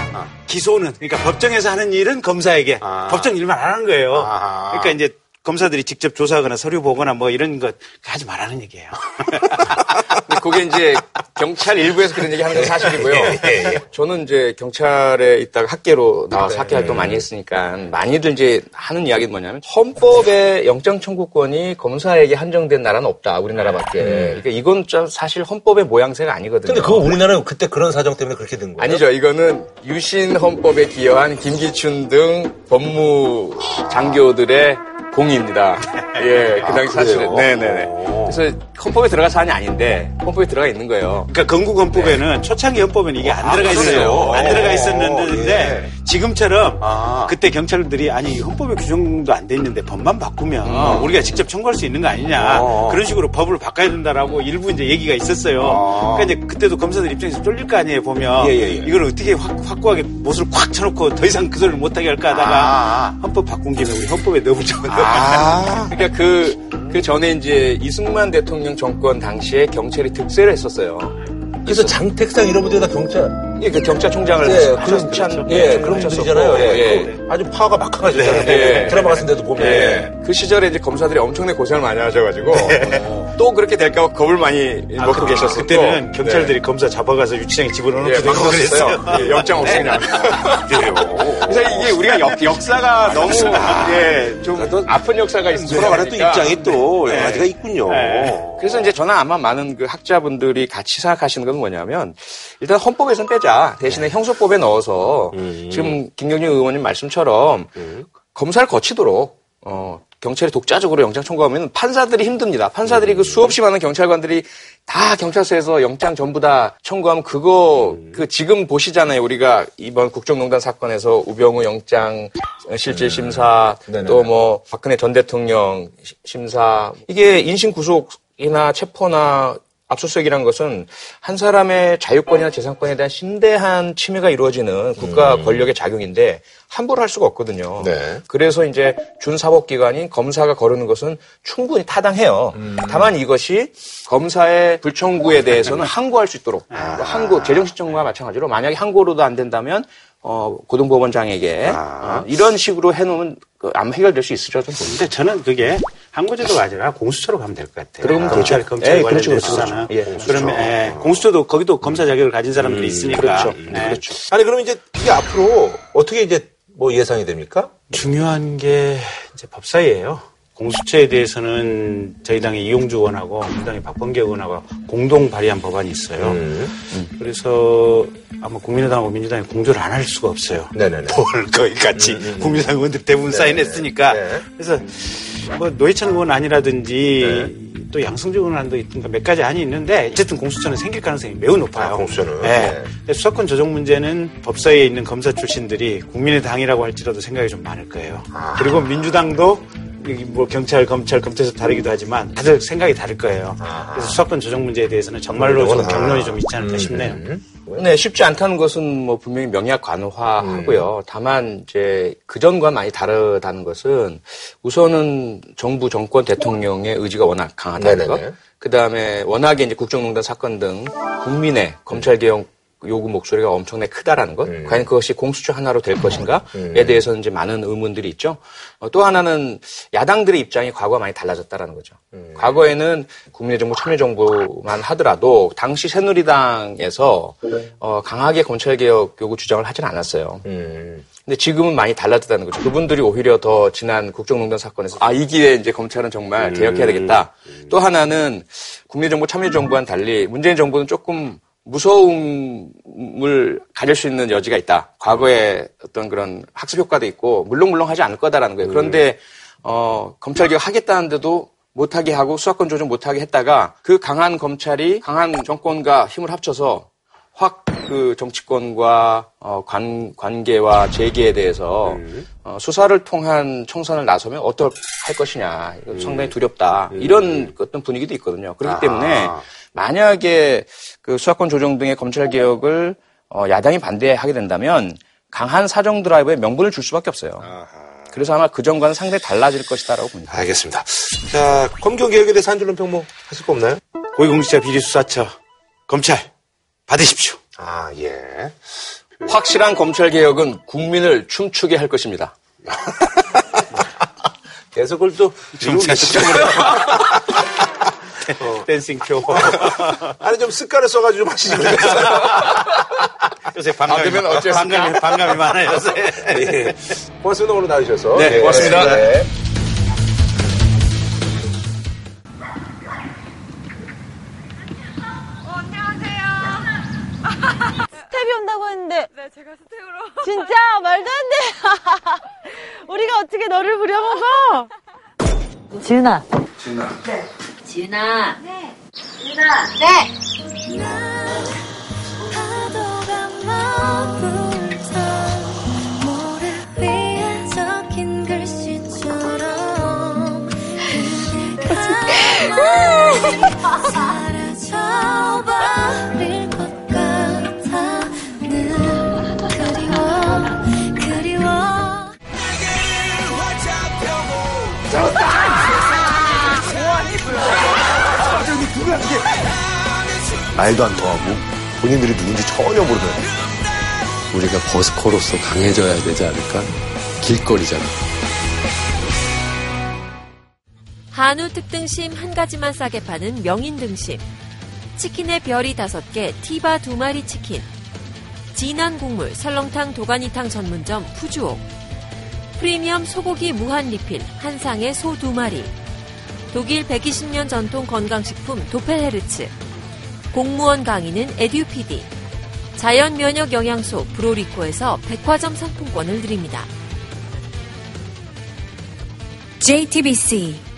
기소는 그러니까 법정에서 하는 일은 검사에게 아. 법정 일만 안 하는 거예요. 아. 그러니까 이제 검사들이 직접 조사하거나 서류 보거나 뭐 이런 것 하지 말라는 얘기예요. 근데 그게 이제 경찰 일부에서 그런 얘기 하는 건 사실이고요. 예, 저는 이제 경찰에 있다가 학계로 나와서 네. 학계 활동 많이 했으니까 많이들 이제 하는 이야기는 뭐냐면 헌법에 영장 청구권이 검사에게 한정된 나라는 없다. 우리나라밖에. 그러니까 이건 좀 사실 헌법의 모양새가 아니거든요. 근데 그거 우리나라는 그때 그런 사정 때문에 그렇게 된 거예요? 아니죠. 이거는 유신 헌법에 기여한 김기춘 등 법무 장교들의 공입니다. 예, 그 당시 사실은. 아, 그래요? 네네네. 오. 그래서 헌법에 들어가 사안이 아닌데 헌법에 들어가 있는 거예요. 그러니까 건국 헌법에는 초창기 헌법에는 이게 안 아, 들어가 있어요. 그러네요. 안 들어가 어, 있었는데 예. 지금처럼 아. 그때 경찰들이 아니 이 헌법에 규정도 안 돼 있는데 법만 바꾸면 우리가 직접 청구할 수 있는 거 아니냐 어. 그런 식으로 법을 바꿔야 된다라고 일부 이제 얘기가 있었어요. 아. 그러니까 이제 그때도 검사들 입장에서 쫄릴 거 아니에요 보면 예, 예, 예. 이걸 어떻게 확, 확고하게 못을 콱 쳐놓고 더 이상 그 소리를 못하게 할까 하다가 아. 헌법 바꾼 김에 우리 헌법에 넣어보자. 아. 그러니까 그, 그 전에 이제 이승만 대통령 정권 당시에 경찰이 득세를 했었어요. 그래서 장택상 이런 분들이 다 경찰. 예, 그 경찰총장을 예, 그런, 하셨죠. 예, 그런 분들이잖아요. 예, 예. 그 아주 파워가 막강하시잖아요. 네. 드라마 같은 데도 보면. 예. 그 시절에 이제 검사들이 엄청나게 고생을 많이 하셔가지고 네. 또 그렇게 될까봐 겁을 많이 아, 먹고 그때- 계셨었고 그때는 경찰들이 검사 잡아가서 유치장에 집어넣는 예, 막 그랬어요. 예, 영장 없이 그냥. 그래요. 그래서 이게 우리가 역, 역사가 너무 예, 좀 아픈 역사가 있어요. 돌아가는 또 입장이 또 여러 네. 가지가 있군요. 네. 그래서 이제 저는 아마 많은 그 학자분들이 같이 생각하시는 건 뭐냐면 일단 헌법에선 빼자. 대신에 형소법에 넣어서 지금 김경진 의원님 말씀처럼 검사를 거치도록 어, 경찰이 독자적으로 영장 청구하면 판사들이 힘듭니다. 판사들이 그 수없이 많은 경찰관들이 다 경찰서에서 영장 전부 다 청구하면 그거 그 지금 보시잖아요. 우리가 이번 국정농단 사건에서 우병우 영장 실질 심사 네네. 또뭐 박근혜 전 대통령 시- 심사 이게 인신 구속이나 체포나 압수수색이라는 것은 한 사람의 자유권이나 재산권에 대한 심대한 침해가 이루어지는 국가 권력의 작용인데 함부로 할 수가 없거든요. 네. 그래서 이제 준사법기관인 검사가 거르는 것은 충분히 타당해요. 다만 이것이 검사의 불청구에 대해서는 항고할 수 있도록 항고 재정신청구와 마찬가지로 만약에 항고로도 안 된다면 어, 고등법원장에게 어, 이런 식으로 해놓으면 그 아마 해결될 수 있으리라 좀. 근데 저는 그게 항고제도가 아니라 공수처로 가면 될 것 같아요. 그러면 검찰, 되죠. 검찰 예, 관련된 그렇죠, 그렇죠, 수사는. 그렇죠. 예, 그러면 예, 공수처도 거기도 검사 자격을 가진 사람들이 있으니까. 그렇죠. 예. 그렇죠. 아니, 그럼 이제 이게 앞으로 어떻게 이제 뭐 예상이 됩니까? 중요한 게 이제 법사위예요. 공수처에 대해서는 저희 당의 이용주 의원하고 민주당의 박범계 의원하고 공동 발의한 법안이 있어요. 음. 그래서 아마 국민의당하고 민주당이 공조를 안 할 수가 없어요. 네네네. 뭘 거기 같이 국민의당 의원들 대부분 사인했으니까. 네. 그래서 뭐 노회찬 의원 아니라든지 또 양승조 의원도 있든가 몇 가지 안이 있는데 어쨌든 공수처는 생길 가능성이 매우 높아요. 아, 공수처는? 네. 네. 수사권 조정 문제는 법사위에 있는 검사 출신들이 국민의당이라고 할지라도 생각이 좀 많을 거예요. 아. 그리고 민주당도 뭐 경찰, 검찰, 검찰에서 다르기도 하지만 다들 생각이 다를 거예요. 그래서 수사권 조정 문제에 대해서는 정말로 좀 경론이 좀 있지 않을까 싶네요. 네, 쉽지 않다는 것은 뭐 분명히 명약 관화하고요. 음. 다만 이제 그전과 많이 다르다는 것은 우선은 정부 정권 대통령의 의지가 워낙 강하다는 네네네. 것. 그 다음에 워낙에 이제 국정농단 사건 등 국민의 검찰 개혁 요구 목소리가 엄청나게 크다라는 것. 음. 과연 그것이 공수처 하나로 될 것인가에 대해서는 이제 많은 의문들이 있죠. 어, 또 하나는 야당들의 입장이 과거와 많이 달라졌다라는 거죠. 음. 과거에는 국민의 정부 참여정부만 하더라도 당시 새누리당에서 어, 강하게 검찰개혁 요구 주장을 하진 않았어요. 음. 근데 지금은 많이 달라졌다는 거죠. 그분들이 오히려 더 지난 국정농단 사건에서 아, 이 기회에 이제 검찰은 정말 개혁해야 되겠다. 또 하나는 국민정부 참여정부와는 달리 문재인 정부는 조금 무서움을 가질 수 있는 여지가 있다. 과거에 어떤 그런 학습 효과도 있고 물렁물렁하지 않을 거다라는 거예요. 그런데 어, 검찰 개혁 하겠다는데도 못하게 하고 수사권 조정 못하게 했다가 그 강한 검찰이 강한 정권과 힘을 합쳐서 확 그 정치권과 어, 관, 관계와 재계에 대해서 어, 수사를 통한 총선을 나서면 어떨 할 것이냐 이거 상당히 두렵다 이런 어떤 분위기도 있거든요. 그렇기 때문에 만약에 그 수사권 조정 등의 검찰 개혁을 어, 야당이 반대하게 된다면 강한 사정 드라이브에 명분을 줄 수밖에 없어요. 그래서 아마 그 전과는 상당히 달라질 것이다라고 봅니다. 알겠습니다. 자, 검경 개혁에 대해서 한 줄로 평뭐 하실 거 없나요? 고위공직자 비리수사처 검찰 받으십시오. 아, 예. 확실한 검찰 개혁은 국민을 춤추게 할 것입니다. 계속 그걸 또 정치하시죠. 어. 댄싱 쇼. 아니 좀 습관을 써가지고 좀 하시지 그랬어요. 요새 반감이, 그러면 어쨌습니까? 반감이, 반감이 많아요, 요새. 예. 고맙습니다 오늘 나와주셔서. 네, 예, 고맙습니다. 네. 스텝이 온다고 했는데. 네, 제가 스텝으로. 진짜 말도 안 돼. 우리가 어떻게 너를 부려먹어? 지은아. 지은아. 지은아. 네. 지은아. 네. 사라져버 말도 안 통하고 본인들이 누군지 전혀 모르는 우리가 버스커로서 강해져야 되지 않을까? 길거리잖아. 한우 특등심 한 가지만 싸게 파는 명인 등심. 치킨의 별이 다섯 개, 티바 두 마리 치킨. 진한 국물 설렁탕 도가니탕 전문점 푸주옥. 프리미엄 소고기 무한 리필 한상의 소두 마리. 독일 120년 전통 건강식품 도펠헤르츠. 공무원 강의는 에듀피디. 자연 면역 영양소 브로리코에서 백화점 상품권을 드립니다. JTBC